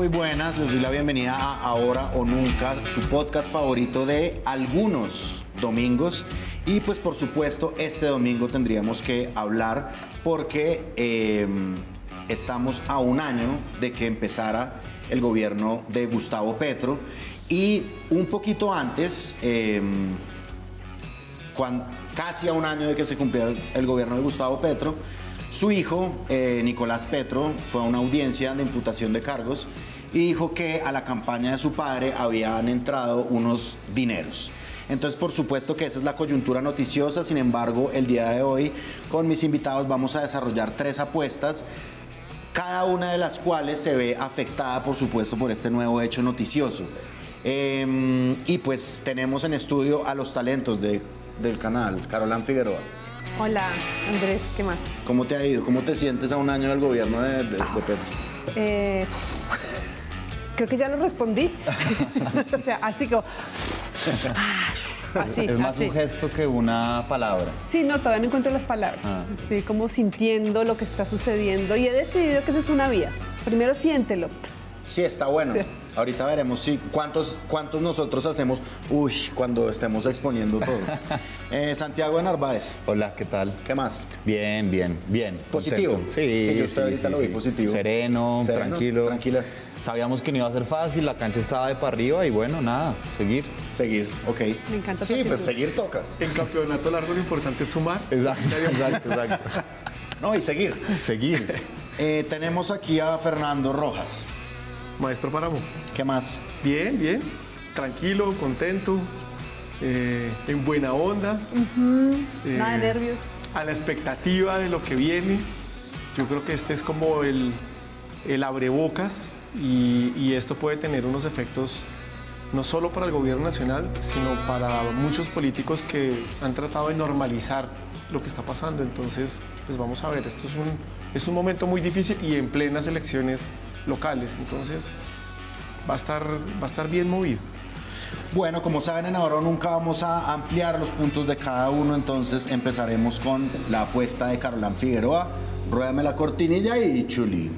Muy buenas. Les doy la bienvenida a Ahora o Nunca, su podcast favorito de algunos domingos. Y pues por supuesto, este domingo tendríamos que hablar porque eh, estamos a un año de que empezara el gobierno de Gustavo Petro. Y un poquito antes, eh, cuan- casi a un año de que se cumpliera el, el gobierno de Gustavo Petro, su hijo, eh, Nicolás Petro, fue a una audiencia de imputación de cargos y dijo que a la campaña de su padre habían entrado unos dineros. Entonces, por supuesto que esa es la coyuntura noticiosa, sin embargo, el día de hoy con mis invitados vamos a desarrollar tres apuestas cada una de las cuales se ve afectada, por supuesto, por este nuevo hecho noticioso. Eh, y pues tenemos en estudio a los talentos de- del canal, Carolán Figueroa. Hola, Andrés, ¿qué más? ¿Cómo te ha ido? ¿Cómo te sientes a un año del gobierno de, de- de Petro? Eh, creo que ya lo respondí. o sea, así como... así, es más así. un gesto que una palabra. Sí, no, todavía no encuentro las palabras. Ah. Estoy como sintiendo lo que está sucediendo y he decidido que esa es una vía. Primero siéntelo. Sí, está bueno. Sí. Ahorita veremos si cuántos, cuántos nosotros hacemos, uy, cuando estemos exponiendo todo. Eh, Santiago de Narváez, Hola, ¿qué tal? ¿qué más? Bien, bien, bien. ¿Positivo? contento. Sí, Sí, yo usted ahorita lo vi positivo. Sereno, Sereno, tranquilo. tranquila. Sabíamos que no iba a ser fácil, la cancha estaba de para arriba y bueno, nada, seguir. Seguir, ok. Me encanta Sí, pues seguir toca. En campeonato largo lo importante es sumar. Exacto, exacto, exacto. No, y seguir. Seguir. Eh, tenemos aquí a Fernando Rojas. Maestro Páramo. ¿Qué más? Bien, bien. Tranquilo, contento, eh, en buena onda. eh, Nada de nervios. A la expectativa de lo que viene. Yo creo que este es como el, el abrebocas y, y esto puede tener unos efectos no solo para el gobierno nacional, sino para muchos políticos que han tratado de normalizar lo que está pasando. Entonces, pues vamos a ver, esto es un, es un momento muy difícil y en plenas elecciones locales. Entonces, va a estar, va a estar bien movido. Bueno, como saben, en ahora nunca vamos a ampliar los puntos de cada uno, entonces empezaremos con la apuesta de Carolán Figueroa. Ruédame la cortinilla y chuli.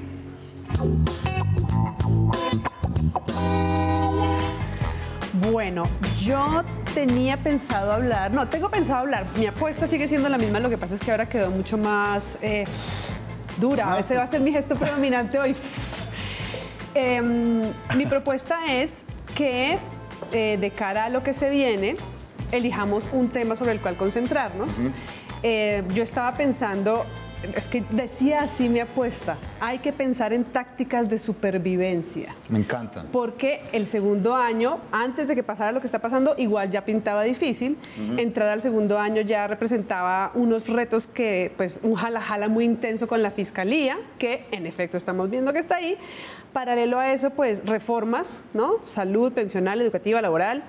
Bueno, yo tenía pensado hablar, no, tengo pensado hablar, mi apuesta sigue siendo la misma, lo que pasa es que ahora quedó mucho más eh, dura, ese va a ser mi gesto predominante hoy. Em, mi propuesta es que eh, de cara a lo que se viene, elijamos un tema sobre el cual concentrarnos. Eh, yo estaba pensando, es que decía así mi apuesta, hay que pensar en tácticas de supervivencia Me encanta. porque el segundo año, antes de que pasara lo que está pasando, igual ya pintaba difícil. Entrar al segundo año ya representaba unos retos que, pues, un jala-jala muy intenso con la fiscalía, que en efecto estamos viendo que está ahí. Paralelo a eso, pues, reformas, ¿no? Salud, pensional, educativa, laboral.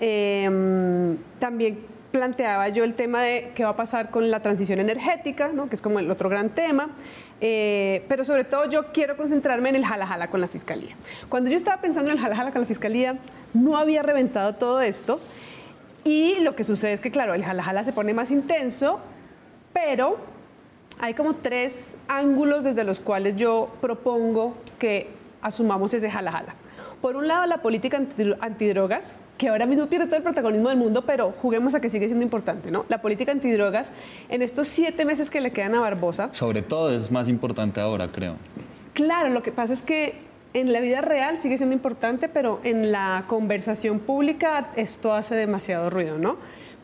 Eh, también planteaba yo el tema de qué va a pasar con la transición energética, ¿no? que es como el otro gran tema, Eh, pero sobre todo yo quiero concentrarme en el jala-jala con la fiscalía. Cuando yo estaba pensando en el jala-jala con la fiscalía, no había reventado todo esto y lo que sucede es que, claro, el jala-jala se pone más intenso, pero hay como tres ángulos desde los cuales yo propongo que asumamos ese jala-jala. Por un lado, la política anti- antidrogas, que ahora mismo pierde todo el protagonismo del mundo, pero juguemos a que sigue siendo importante, ¿no? La política antidrogas, en estos siete meses que le quedan a Barbosa, Sobre todo es más importante ahora, creo. Claro, lo que pasa es que en la vida real sigue siendo importante, pero en la conversación pública esto hace demasiado ruido, ¿no?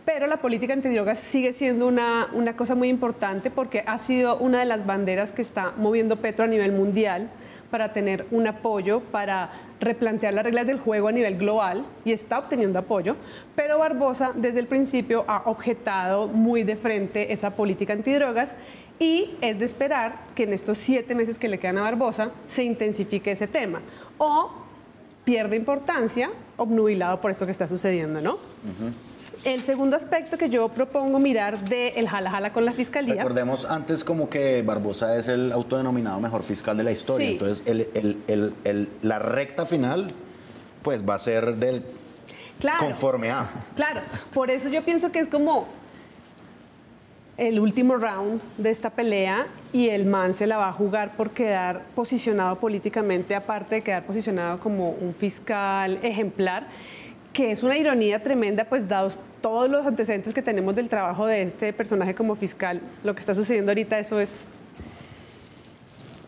Pero la política antidrogas sigue siendo una, una cosa muy importante porque ha sido una de las banderas que está moviendo Petro a nivel mundial para tener un apoyo, para replantear las reglas del juego a nivel global y está obteniendo apoyo, pero Barbosa desde el principio ha objetado muy de frente esa política antidrogas y es de esperar que en estos siete meses que le quedan a Barbosa se intensifique ese tema. O pierde importancia obnubilado por esto que está sucediendo, ¿no? El segundo aspecto que yo propongo mirar de el jala jala con la fiscalía. Recordemos antes como que Barbosa es el autodenominado mejor fiscal de la historia, Sí. entonces el- el- el- el- la recta final pues va a ser del Claro. conforme a. Claro, por eso yo pienso que es como el último round de esta pelea y el man se la va a jugar por quedar posicionado políticamente, aparte de quedar posicionado como un fiscal ejemplar, que es una ironía tremenda, pues dados todos los antecedentes que tenemos del trabajo de este personaje como fiscal, lo que está sucediendo ahorita, eso es,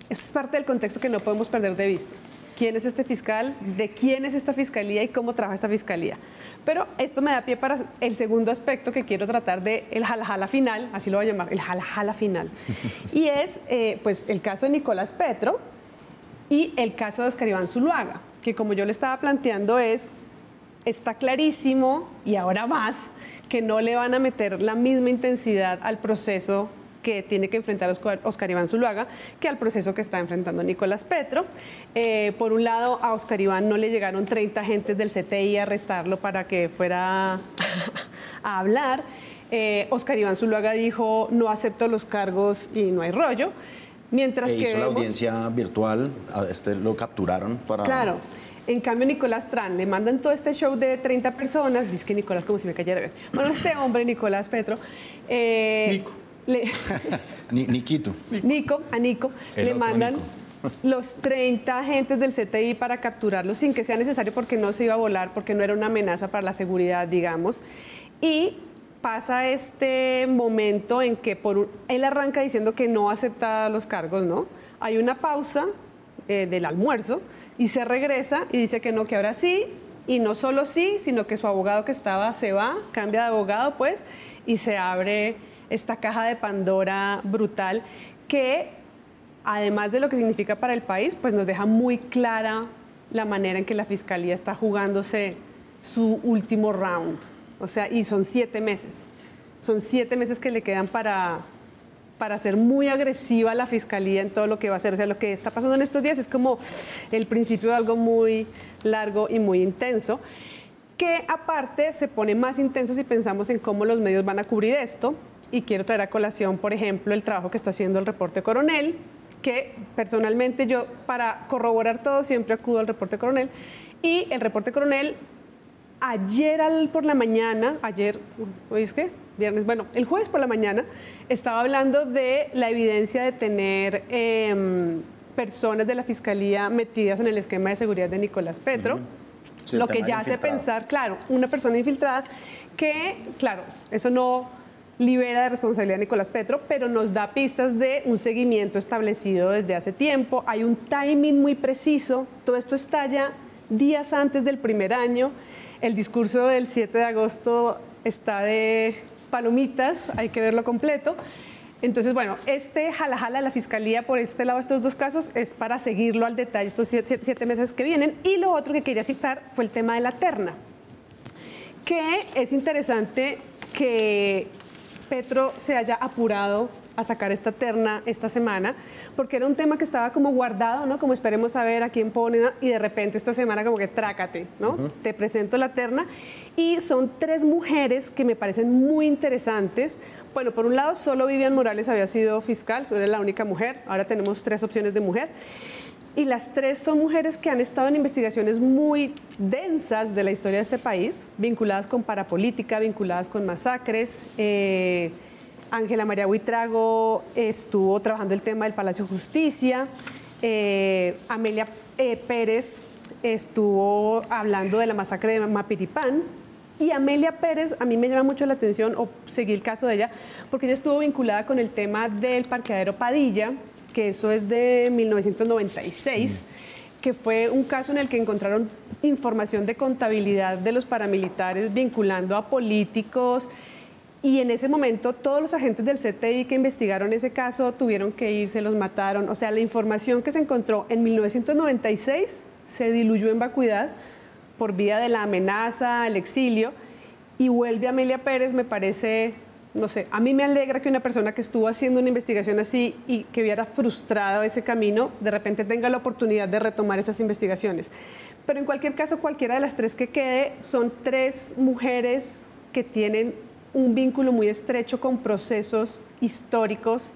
eso es parte del contexto que no podemos perder de vista. ¿Quién es este fiscal? ¿De quién es esta fiscalía y cómo trabaja esta fiscalía? Pero esto me da pie para el segundo aspecto que quiero tratar de el jalajala final, así lo voy a llamar, el jalajala final. Y es eh, pues el caso de Nicolás Petro y el caso de Oscar Iván Zuluaga, que como yo le estaba planteando es, está clarísimo y ahora más que no le van a meter la misma intensidad al proceso que tiene que enfrentar Oscar Iván Zuluaga que al proceso que está enfrentando Nicolás Petro. Eh, por un lado, a Oscar Iván no le llegaron 30 agentes del CTI a arrestarlo para que fuera a hablar. Eh, Oscar Iván Zuluaga dijo, no acepto los cargos y no hay rollo. Mientras e que hizo la audiencia virtual, este lo capturaron para... Claro. En cambio, Nicolás Tran le mandan todo este show de 30 personas, dice que Nicolás como si me cayera bien. Bueno, este hombre, Nicolás Petro, eh, Nico. le- Ni, Niquito. Nico, a Nico, El le mandan Nico. los 30 agentes del CTI para capturarlo sin que sea necesario porque no se iba a volar, porque no era una amenaza para la seguridad, digamos. Y pasa este momento en que por un- él arranca diciendo que no acepta los cargos, ¿no? Hay una pausa eh, del almuerzo y se regresa y dice que no, que ahora sí, y no solo sí, sino que su abogado que estaba se va, cambia de abogado, pues, y se abre esta caja de Pandora brutal que, además de lo que significa para el país, pues nos deja muy clara la manera en que la fiscalía está jugándose su último round. O sea, y son siete meses. Son siete meses que le quedan para, para ser muy agresiva la fiscalía en todo lo que va a hacer. O sea, lo que está pasando en estos días es como el principio de algo muy largo y muy intenso, que aparte se pone más intenso si pensamos en cómo los medios van a cubrir esto. Y quiero traer a colación, por ejemplo, el trabajo que está haciendo el reporte coronel, que personalmente yo, para corroborar todo, siempre acudo al reporte coronel. Y el reporte coronel ayer al- por la mañana, ayer, es qué, viernes, bueno, el jueves por la mañana, estaba hablando de la evidencia de tener em, personas de la fiscalía metidas en el esquema de seguridad de Nicolás Petro. Sí, lo que ya hace infiltrado. pensar, claro, una persona infiltrada que, claro, eso no libera de responsabilidad a Nicolás Petro, pero nos da pistas de un seguimiento establecido desde hace tiempo. Hay un timing muy preciso. Todo esto estalla días antes del primer año. El discurso del 7 de agosto está de palomitas, hay que verlo completo. Entonces, bueno, este jalajala de la Fiscalía por este lado, estos dos casos, es para seguirlo al detalle estos siete- siete meses que vienen. Y lo otro que quería citar fue el tema de la terna, que es interesante que Petro se haya apurado a sacar esta terna esta semana, porque era un tema que estaba como guardado, ¿no? Como esperemos a ver a quién pone, ¿no? y de repente esta semana como que trácate, ¿no? Te presento la terna. Y son tres mujeres que me parecen muy interesantes. Bueno, por un lado, solo Vivian Morales había sido fiscal, era la única mujer, ahora tenemos tres opciones de mujer. Y las tres son mujeres que han estado en investigaciones muy densas de la historia de este país, vinculadas con parapolítica, vinculadas con masacres. Eh, Ángela María Huitrago estuvo trabajando el tema del Palacio de Justicia. Eh, Amelia eh, Pérez estuvo hablando de la masacre de Mapiripán. Y Amelia Pérez, a mí me llama mucho la atención, o seguí el caso de ella, porque ella estuvo vinculada con el tema del parqueadero Padilla, que eso es de 1996, que fue un caso en el que encontraron información de contabilidad de los paramilitares vinculando a políticos. Y en ese momento todos los agentes del CTI que investigaron ese caso tuvieron que irse, los mataron. O sea, la información que se encontró en 1996 se diluyó en vacuidad por vía de la amenaza, el exilio, y vuelve Amelia Pérez, me parece, no sé, a mí me alegra que una persona que estuvo haciendo una investigación así y que hubiera frustrado ese camino, de repente tenga la oportunidad de retomar esas investigaciones. Pero en cualquier caso, cualquiera de las tres que quede, son tres mujeres que tienen un vínculo muy estrecho con procesos históricos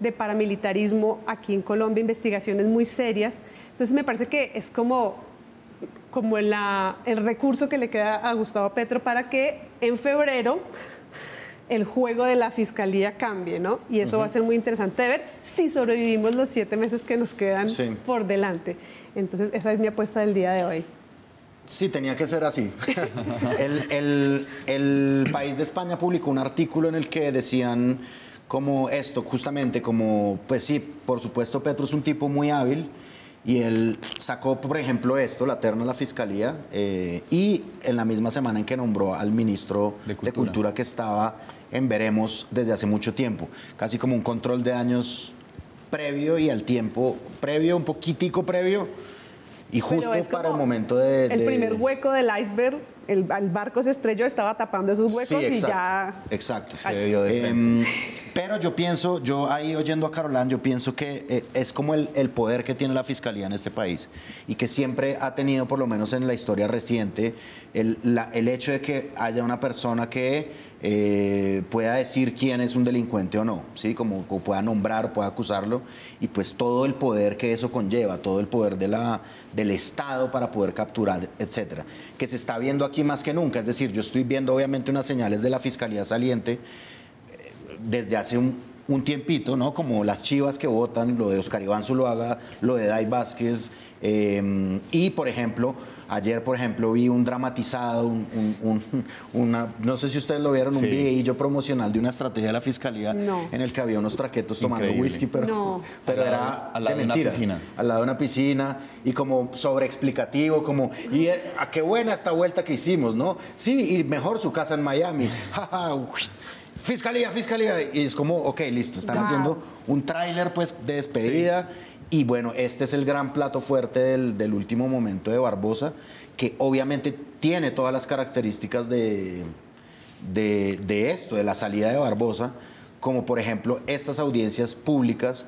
de paramilitarismo aquí en Colombia, investigaciones muy serias. Entonces me parece que es como, como la- el recurso que le queda a Gustavo Petro para que en febrero el juego de la fiscalía cambie, ¿no? Y eso va a ser muy interesante de ver si sobrevivimos los siete meses que nos quedan Sí. por delante. Entonces, esa es mi apuesta del día de hoy. Sí, tenía que ser así. el, el- el país de España publicó un artículo en el que decían como esto, justamente como, pues sí, por supuesto Petro es un tipo muy hábil y él sacó, por ejemplo, esto, la terna de la fiscalía, eh, y en la misma semana en que nombró al ministro De de Cultura. Cultura que estaba en Veremos desde hace mucho tiempo, casi como un control de años previo y al tiempo previo, un poquitico previo, y justo para el momento de... El primer hueco del iceberg, el, el barco se estrelló, estaba tapando esos huecos Sí, y ya... Exacto. Se dio de Em, pero yo pienso, yo ahí oyendo a Carolán, yo pienso que eh, es como el, el poder que tiene la fiscalía en este país y que siempre ha tenido, por lo menos en la historia reciente, el, la- el hecho de que haya una persona que eh, pueda decir quién es un delincuente o no, ¿sí? Como, pueda nombrar, pueda acusarlo y pues todo el poder que eso conlleva, todo el poder del Estado para poder capturar, etcétera, que se está viendo aquí más que nunca. Es decir, yo estoy viendo obviamente unas señales de la fiscalía saliente desde hace un, un tiempito, ¿no? Como las chivas que votan, lo de Oscar Iván Zuluaga, lo de Dai Vázquez. eh, y, por ejemplo, ayer, por ejemplo, vi un dramatizado, un, un- un- una, no sé si ustedes lo vieron, un videillo promocional de una estrategia de la fiscalía No. en el que había unos traquetos tomando Increíble. whisky, pero, No. pero Al lado- era al lado de una mentira. piscina. Al lado de una piscina y como sobreexplicativo, como, y eh, a qué buena esta vuelta que hicimos, ¿no? Sí, y mejor su casa en Miami. Fiscalía, fiscalía. Y es como, ok, listo, están haciendo un tráiler pues de despedida. Y bueno, este es el gran plato fuerte del, del último momento de Barbosa, que obviamente tiene todas las características de, de, de esto, de la salida de Barbosa, como por ejemplo estas audiencias públicas,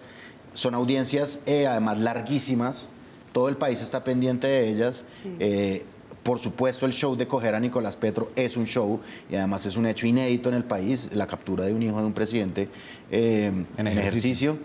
son audiencias eh, además larguísimas, todo el país está pendiente de ellas. Sí. Eh, por supuesto, el show de coger a Nicolás Petro es un show y además es un hecho inédito en el país, la captura de un hijo de un presidente eh, en, En ejercicio,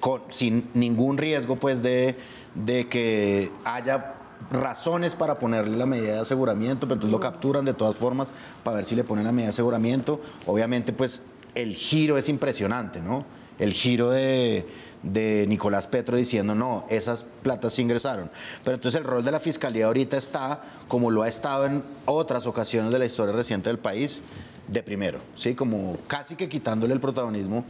con- sin ningún riesgo pues de, de que haya razones para ponerle la medida de aseguramiento, pero entonces lo capturan de todas formas para ver si le ponen la medida de aseguramiento. Obviamente pues el giro es impresionante, ¿no? El giro de, de Nicolás Petro diciendo, no, esas platas sí ingresaron. Pero entonces el rol de la fiscalía ahorita está, como lo ha estado en otras ocasiones de la historia reciente del país, de primero, ¿sí? Como casi que quitándole el protagonismo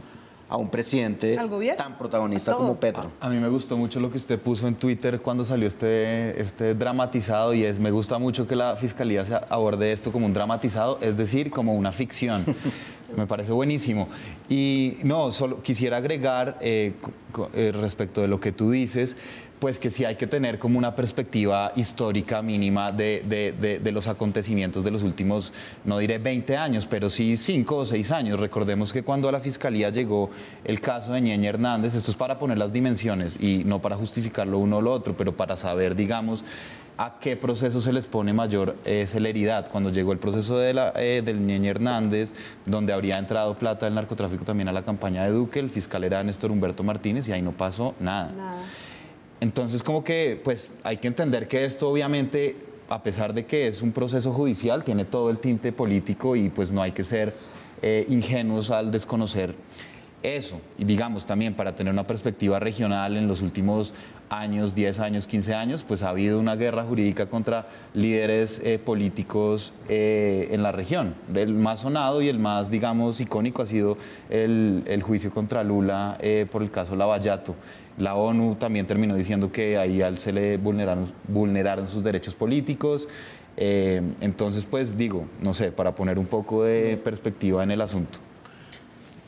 a un presidente Al tan protagonista como Petro. A mí me gustó mucho lo que usted puso en Twitter cuando salió este, este dramatizado y es, me gusta mucho que la fiscalía se aborde esto como un dramatizado, es decir, como una ficción. me parece buenísimo. Y no, solo quisiera agregar eh, eh, respecto de lo que tú dices, pues que sí hay que tener como una perspectiva histórica mínima de, de- los acontecimientos de los últimos, no diré 20 años, pero sí 5 o 6 años. Recordemos que cuando a la Fiscalía llegó el caso de Ñeñe Hernández, esto es para poner las dimensiones y no para justificar lo uno o lo otro, pero para saber, digamos, a qué proceso se les pone mayor eh, celeridad. Cuando llegó el proceso de la, eh, del Ñeñe Hernández, donde habría entrado plata del narcotráfico también a la campaña de Duque, el fiscal era Néstor Humberto Martínez y ahí no pasó nada. Nada. Entonces, como que, pues, hay que entender que esto, obviamente, a pesar de que es un proceso judicial, tiene todo el tinte político y, pues, no hay que ser eh, ingenuos al desconocer eso. Y digamos también, para tener una perspectiva regional en los últimos años, 10 años, 15 años, pues ha habido una guerra jurídica contra líderes eh, políticos eh, en la región. El más sonado y el más, digamos, icónico ha sido el, el juicio contra Lula eh, por el caso Lavallato. La ONU también terminó diciendo que ahí a él se le vulneraron, vulneraron sus derechos políticos. Eh, entonces, pues digo, no sé, para poner un poco de perspectiva en el asunto.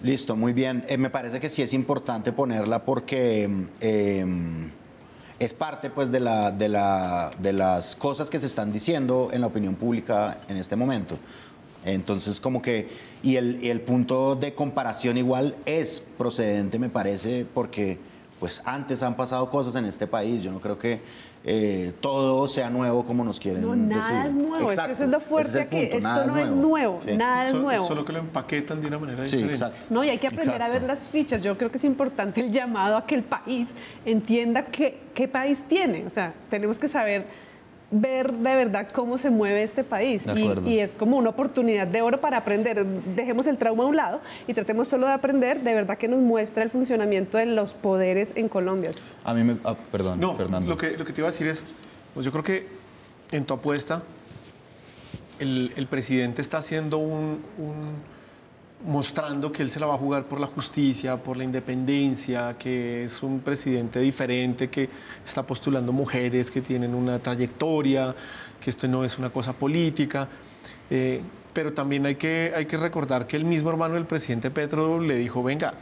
Listo, muy bien. Me parece que sí es importante ponerla porque eh, es parte pues de, la, de, la, de las cosas que se están diciendo en la opinión pública en este momento. Entonces, como que, y el, y el punto de comparación igual es procedente, me parece, porque pues antes han pasado cosas en este país. Yo no creo que eh, todo sea nuevo como nos quieren No, decir. nada es nuevo. Es que Exacto, eso es lo fuerte punto, Esto nada no es nuevo. Sí. Nada es Solo- nuevo. Solo que lo empaquetan de una manera Sí, diferente. exacto. No, y hay que aprender a Exacto. ver las fichas. Yo creo que es importante el llamado a que el país entienda qué, qué país tiene. O sea, tenemos que saber ver de verdad cómo se mueve este país. Y, es como una oportunidad de oro para aprender. Dejemos el trauma a un lado y tratemos solo de aprender de verdad que nos muestra el funcionamiento de los poderes en Colombia. A mí me... ah, perdón, No, Fernando. Lo, que, lo que te iba a decir es, pues yo creo que en tu apuesta el, el presidente está haciendo un, un- mostrando que él se la va a jugar por la justicia, por la independencia, que es un presidente diferente, que está postulando mujeres que tienen una trayectoria, que esto no es una cosa política. Eh, pero también hay que, hay que recordar que el mismo hermano del presidente Petro le dijo, venga,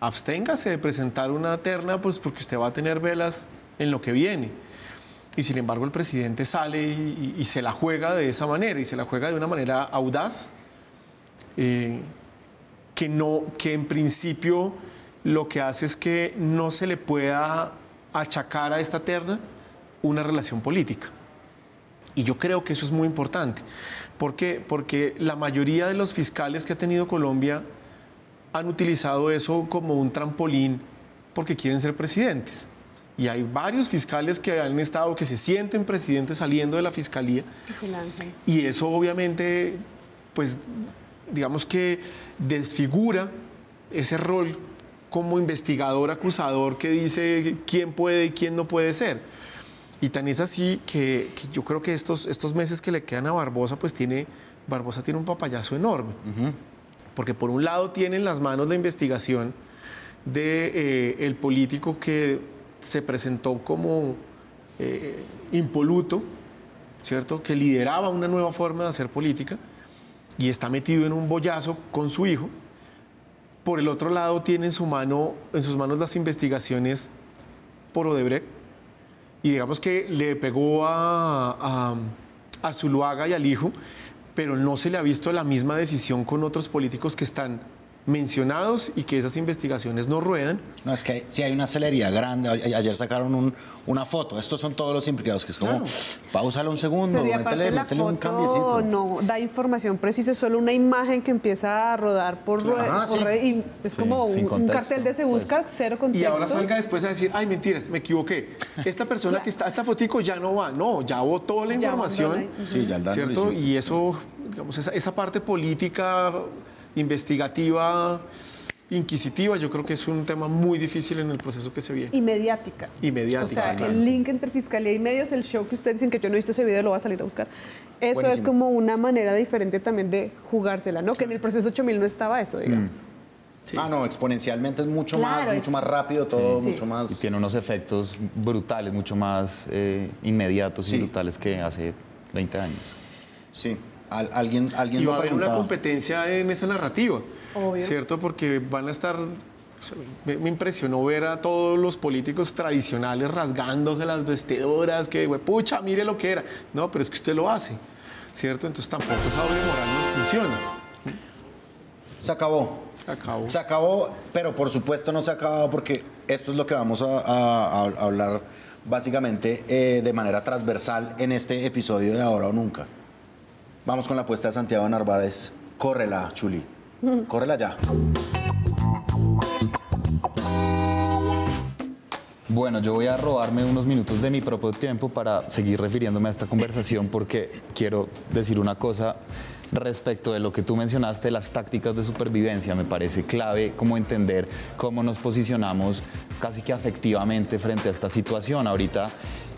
absténgase de presentar una terna, pues porque usted va a tener velas en lo que viene. Y sin embargo el presidente sale y, y- y se la juega de esa manera, y se la juega de una manera audaz, eh, que, no, que en principio lo que hace es que no se le pueda achacar a esta terna una relación política. Y yo creo que eso es muy importante. ¿Por qué? Porque la mayoría de los fiscales que ha tenido Colombia han utilizado eso como un trampolín porque quieren ser presidentes. Y hay varios fiscales que han estado, que se sienten presidentes saliendo de la fiscalía se lanzan. y eso obviamente, pues, digamos que desfigura ese rol como investigador acusador que dice quién puede y quién no puede ser. Y tan es así que, que yo creo que estos, estos meses que le quedan a Barbosa, pues tiene, Barbosa tiene un papayazo enorme. Porque por un lado tiene en las manos la investigación de eh, el político que se presentó como eh, impoluto, ¿cierto? Que lideraba una nueva forma de hacer política y está metido en un bollazo con su hijo. Por el otro lado tiene en, su mano, en sus manos las investigaciones por Odebrecht y digamos que le pegó a, a, a Zuluaga y al hijo, pero no se le ha visto la misma decisión con otros políticos que están mencionados y que esas investigaciones no ruedan. No, es que si hay una celeridad grande. Ayer sacaron un- una foto. Estos son todos los implicados, que es como, Claro. pausalo un segundo, Pero y métele, la métele un foto cambiecito. no da información precisa, es solo una imagen que empieza a rodar por, Ajá, por sí. red y es Sí, como un, un cartel de se pues. busca, cero Y contexto. ahora salga después a decir, ay, mentiras, me equivoqué. Esta persona que está, esta fotico ya no va. No, ya votó la Ya información. la- Sí, ya el daño lo ¿Cierto? Y eso, digamos, esa, esa parte política, investigativa, inquisitiva, yo creo que es un tema muy difícil en el proceso que se viene. y mediática. Y mediática, O sea, claro. el link entre fiscalía y medios, el show que ustedes dicen que yo no he visto ese video, lo va a salir a buscar. Eso es como una manera diferente también de jugársela, ¿no? Que en el proceso 8000 no estaba eso, digamos. Sí. Ah, no, exponencialmente es mucho Claro, más, es- mucho más rápido todo, Sí. mucho Y más. tiene unos efectos brutales, mucho más eh, inmediatos Sí. y brutales que hace 20 años. Sí. Al- alguien, alguien Y lo va a haber una competencia en esa narrativa, Obvio. ¿cierto? Porque van a estar... me, impresionó ver a todos los políticos tradicionales rasgándose las vestiduras, que, "Hue pucha, mire lo que era. No, pero es que usted lo hace, ¿cierto? Entonces tampoco esa doble moral no funciona. Se acabó. Acabó. Se acabó, pero por supuesto no se ha acabado porque esto es lo que vamos a, a- a hablar básicamente eh, de manera transversal en este episodio de Ahora o Nunca. Vamos con la apuesta de Santiago Narváez. Córrela, Chuli. Córrela ya. Bueno, yo voy a robarme unos minutos de mi propio tiempo para seguir refiriéndome a esta conversación porque quiero decir una cosa respecto de lo que tú mencionaste, las tácticas de supervivencia. Me parece clave como entender cómo nos posicionamos casi que afectivamente frente a esta situación. Ahorita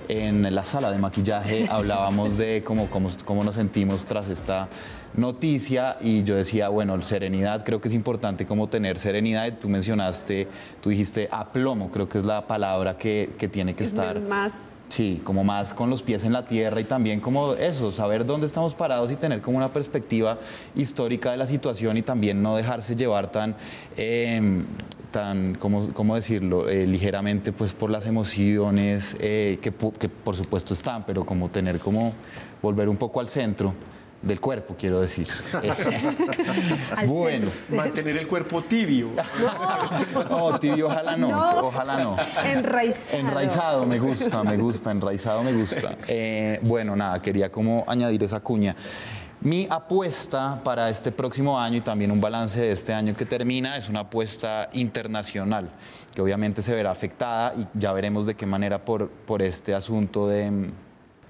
en la sala de maquillaje hablábamos de cómo, cómo, cómo nos sentimos tras esta noticia y yo decía, bueno, serenidad, creo que es importante como tener serenidad. Tú mencionaste, tú dijiste aplomo, creo que es la palabra que, que tiene que Es estar. más Sí, como más con los pies en la tierra y también como eso, saber dónde estamos parados y tener como una perspectiva histórica de la situación y también no dejarse llevar tan, eh, tan ¿cómo, cómo decirlo?, Eh, ligeramente pues por las emociones eh, que, que por supuesto están, pero como tener como volver un poco al centro del cuerpo, quiero decir. Eh, Bueno. Mantener el cuerpo tibio. no, tibio, ojalá no, No. ojalá no. Enraizado. Enraizado me gusta, me gusta, enraizado me gusta. Eh, bueno, nada, quería como añadir esa cuña. Mi apuesta para este próximo año y también un balance de este año que termina es una apuesta internacional, que obviamente se verá afectada y ya veremos de qué manera por, por este asunto de,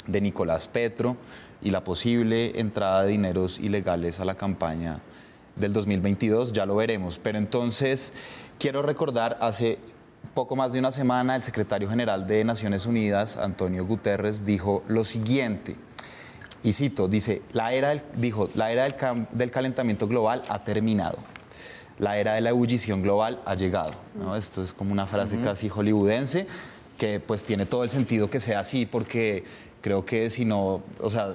de Nicolás Petro y la posible entrada de dineros ilegales a la campaña del 2022, ya lo veremos. Pero entonces quiero recordar, hace poco más de una semana el secretario general de Naciones Unidas, Antonio Guterres, dijo lo siguiente, y cito, dice, la era del, dijo, la era del, calentamiento global ha terminado. La era de la ebullición global ha llegado. Esto es como una frase casi hollywoodense que pues tiene todo el sentido que sea así porque creo que si no, o sea,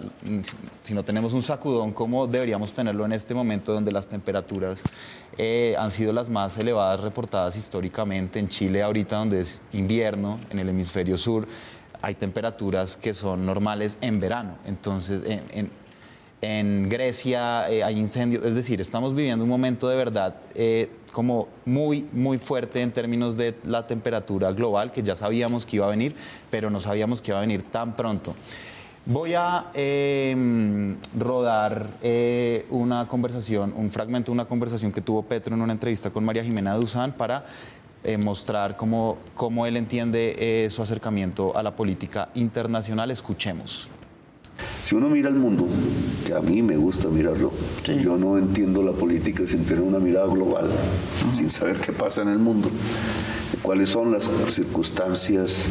si no tenemos un sacudón como deberíamos tenerlo en este momento donde las temperaturas eh, han sido las más elevadas reportadas históricamente en Chile ahorita donde es invierno, en el hemisferio sur hay temperaturas que son normales en verano, entonces en, en, Grecia eh, hay incendios, es decir, estamos viviendo un momento de verdad eh, como muy, muy fuerte en términos de la temperatura global, que ya sabíamos que iba a venir, pero no sabíamos que iba a venir tan pronto. Voy a em, rodar eh, una conversación, un fragmento de una conversación que tuvo Petro en una entrevista con María Jimena Duzán para eh, mostrar cómo, cómo, él entiende eh, su acercamiento a la política internacional. Escuchemos. Si uno mira el mundo, que a mí me gusta mirarlo, yo no entiendo la política sin tener una mirada global, sin saber qué pasa en el mundo, cuáles son las circunstancias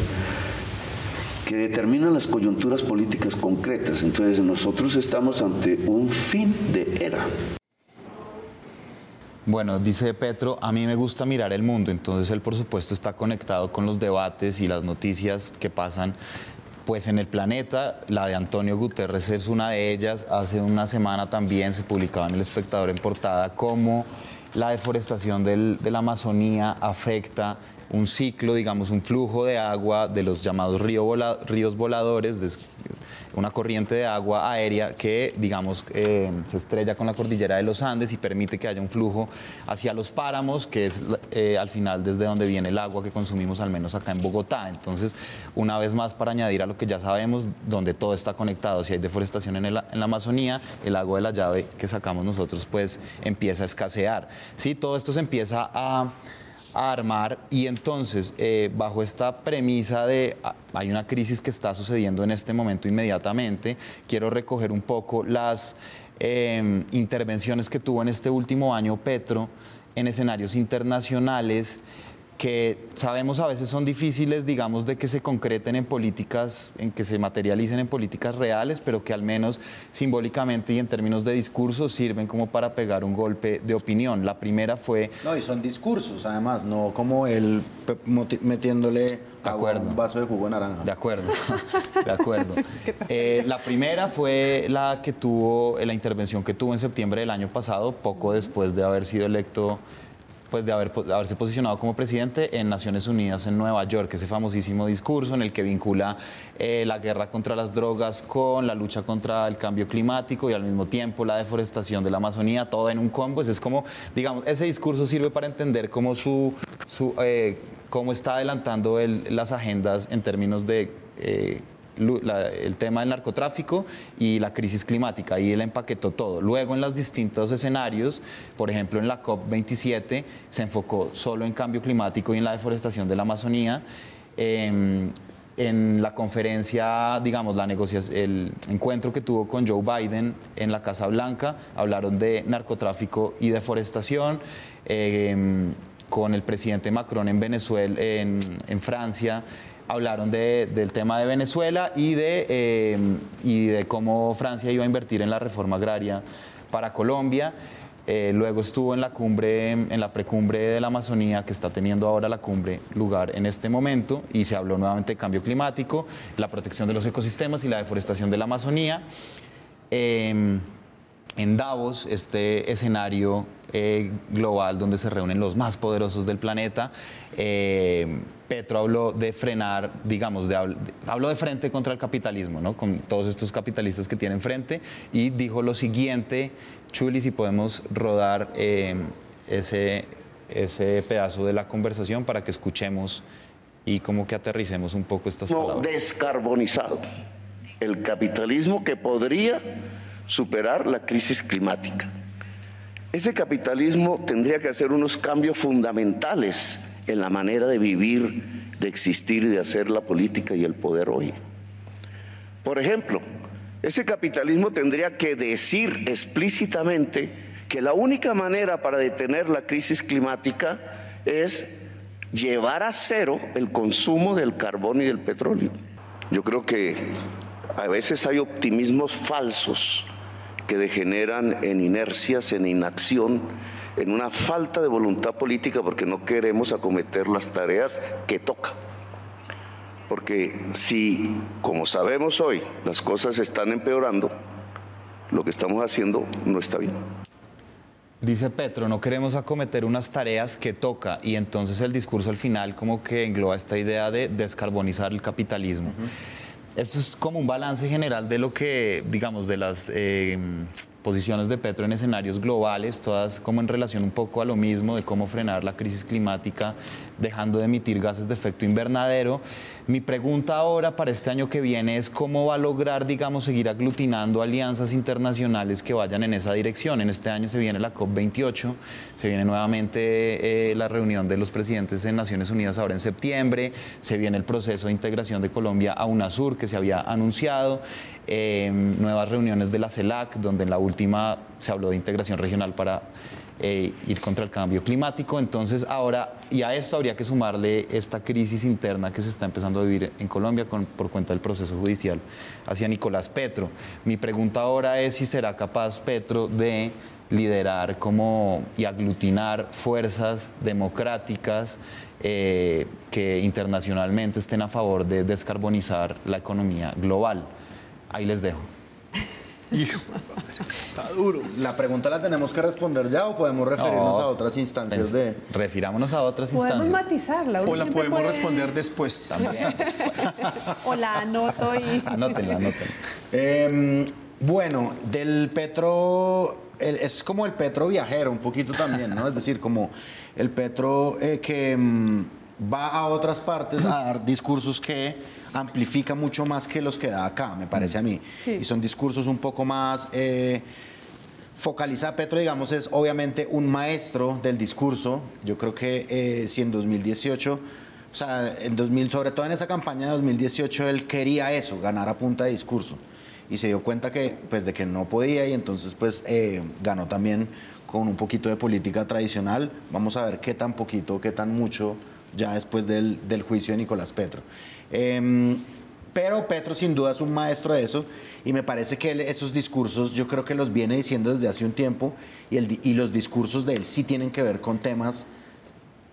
que determinan las coyunturas políticas concretas. Entonces nosotros estamos ante un fin de era. Bueno, dice Petro, a mí me gusta mirar el mundo, entonces él por supuesto está conectado con los debates y las noticias que pasan pues en el planeta, la de Antonio Guterres es una de ellas. Hace una semana también se publicaba en El Espectador en portada cómo la deforestación de la Amazonía afecta un ciclo, digamos, un flujo de agua de los llamados ríos voladores, una corriente de agua aérea que, digamos, eh, se estrella con la cordillera de los Andes y permite que haya un flujo hacia los páramos, que es eh, al final desde donde viene el agua que consumimos, al menos acá en Bogotá. Entonces, una vez más, para añadir a lo que ya sabemos, donde todo está conectado, si hay deforestación en, en la Amazonía, el agua de la llave que sacamos nosotros, pues empieza a escasear. Sí, todo esto se empieza a a armar y entonces eh, bajo esta premisa de ah, hay una crisis que está sucediendo en este momento inmediatamente, quiero recoger un poco las em, intervenciones que tuvo en este último año Petro en escenarios internacionales que sabemos a veces son difíciles, digamos, de que se concreten en políticas, en que se materialicen en políticas reales, pero que al menos simbólicamente y en términos de discurso sirven como para pegar un golpe de opinión. La primera fue... No, y son discursos, además, no como él metiéndole un vaso de jugo de naranja. De acuerdo, de acuerdo. Eh, la primera fue la que tuvo, la intervención que tuvo en septiembre del año pasado, poco después de haber sido electo pues de haber, haberse posicionado como presidente en Naciones Unidas en Nueva York, ese famosísimo discurso en el que vincula eh, la guerra contra las drogas con la lucha contra el cambio climático y al mismo tiempo la deforestación de la Amazonía, todo en un combo. Es como, digamos, ese discurso sirve para entender cómo, su, su eh, cómo está adelantando las agendas en términos de... Eh, el tema del narcotráfico y la crisis climática. Y él empaquetó todo. Luego, en los distintos escenarios, por ejemplo, en la COP27, se enfocó solo en cambio climático y en la deforestación de la Amazonía. Em, en la conferencia, digamos, la el encuentro que tuvo con Joe Biden en la Casa Blanca, hablaron de narcotráfico y deforestación. Em, con el presidente Macron en Venezuela, en, en Francia, hablaron del tema de Venezuela y de, eh, y de cómo Francia iba a invertir en la reforma agraria para Colombia. Eh, luego estuvo en la cumbre, en la precumbre de la Amazonía, que está teniendo ahora la cumbre lugar en este momento, y se habló nuevamente de cambio climático, la protección de los ecosistemas y la deforestación de la Amazonía. Em, en Davos, este escenario eh, global donde se reúnen los más poderosos del planeta, Petro habló de frenar, digamos, de, habló de frente contra el capitalismo, ¿no? Con todos estos capitalistas que tienen frente y dijo lo siguiente, Chuli, si podemos rodar eh, ese, ese pedazo de la conversación para que escuchemos y como que aterricemos un poco estas palabras. Descarbonizado. El capitalismo que podría superar la crisis climática. Ese capitalismo tendría que hacer unos cambios fundamentales en la manera de vivir, de existir y de hacer la política y el poder hoy. Por ejemplo, ese capitalismo tendría que decir explícitamente que la única manera para detener la crisis climática es llevar a cero el consumo del carbón y del petróleo. Yo creo que a veces hay optimismos falsos que degeneran en inercias, en inacción, en una falta de voluntad política porque no queremos acometer las tareas que toca. Porque si, como sabemos hoy, las cosas están empeorando, lo que estamos haciendo no está bien. Dice Petro, no queremos acometer unas tareas que toca y entonces el discurso al final como que engloba esta idea de descarbonizar el capitalismo. Esto es como un balance general de lo que, digamos, de las eh, posiciones de Petro en escenarios globales, todas como en relación un poco a lo mismo de cómo frenar la crisis climática, dejando de emitir gases de efecto invernadero. Mi pregunta ahora para este año que viene es cómo va a lograr, digamos, seguir aglutinando alianzas internacionales que vayan en esa dirección. En este año se viene la COP28, se viene nuevamente eh, la reunión de los presidentes en Naciones Unidas ahora en septiembre, se viene el proceso de integración de Colombia a UNASUR que se había anunciado, eh, nuevas reuniones de la CELAC, donde en la última se habló de integración regional para eh, ir contra el cambio climático. Entonces ahora, y a esto habría que sumarle esta crisis interna que se está empezando a vivir en Colombia por cuenta del proceso judicial hacia Nicolás Petro. Mi pregunta ahora es si será capaz Petro de liderar como y aglutinar fuerzas democráticas eh, que internacionalmente estén a favor de descarbonizar la economía global. Ahí les dejo. Está duro. La pregunta la tenemos que responder ya o podemos referirnos a otras instancias de. Refirámonos a otras podemos instancias. matizarla. O la podemos responder después. o la anoto y. Anótenla, anótenla. Em, bueno, del Petro. es como el Petro viajero, un poquito también, ¿no? Es decir, como el Petro eh, que em, va a otras partes a dar discursos que amplifica mucho más que los que da acá, me parece a mí. Y son discursos un poco más... Eh, focaliza Petro, digamos, es obviamente un maestro del discurso. Yo creo que eh, si en 2018, o sea, en 2000, sobre todo en esa campaña de 2018, él quería eso, ganar a punta de discurso. Y se dio cuenta que, pues, de que no podía y entonces, pues, eh, ganó también con un poquito de política tradicional. Vamos a ver qué tan poquito, qué tan mucho ya después del, del juicio de Nicolás Petro. Em, pero Petro sin duda es un maestro de eso y me parece que esos discursos yo creo que los viene diciendo desde hace un tiempo y, el, y los discursos de él sí tienen que ver con temas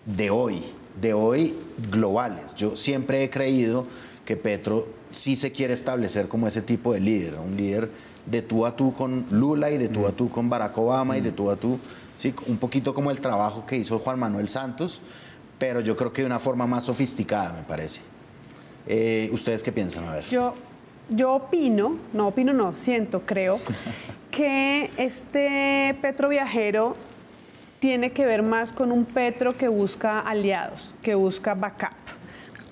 de hoy, de hoy globales. Yo siempre he creído que Petro sí se quiere establecer como ese tipo de líder, un líder de tú a tú con Lula y de tú a tú con Barack Obama y de tú a tú, sí, un poquito como el trabajo que hizo Juan Manuel Santos, pero yo creo que de una forma más sofisticada, me parece. Eh, ¿Ustedes qué piensan? A ver. Yo, yo opino, no opino, no, siento, creo, que este Petro viajero tiene que ver más con un Petro que busca aliados, que busca backup.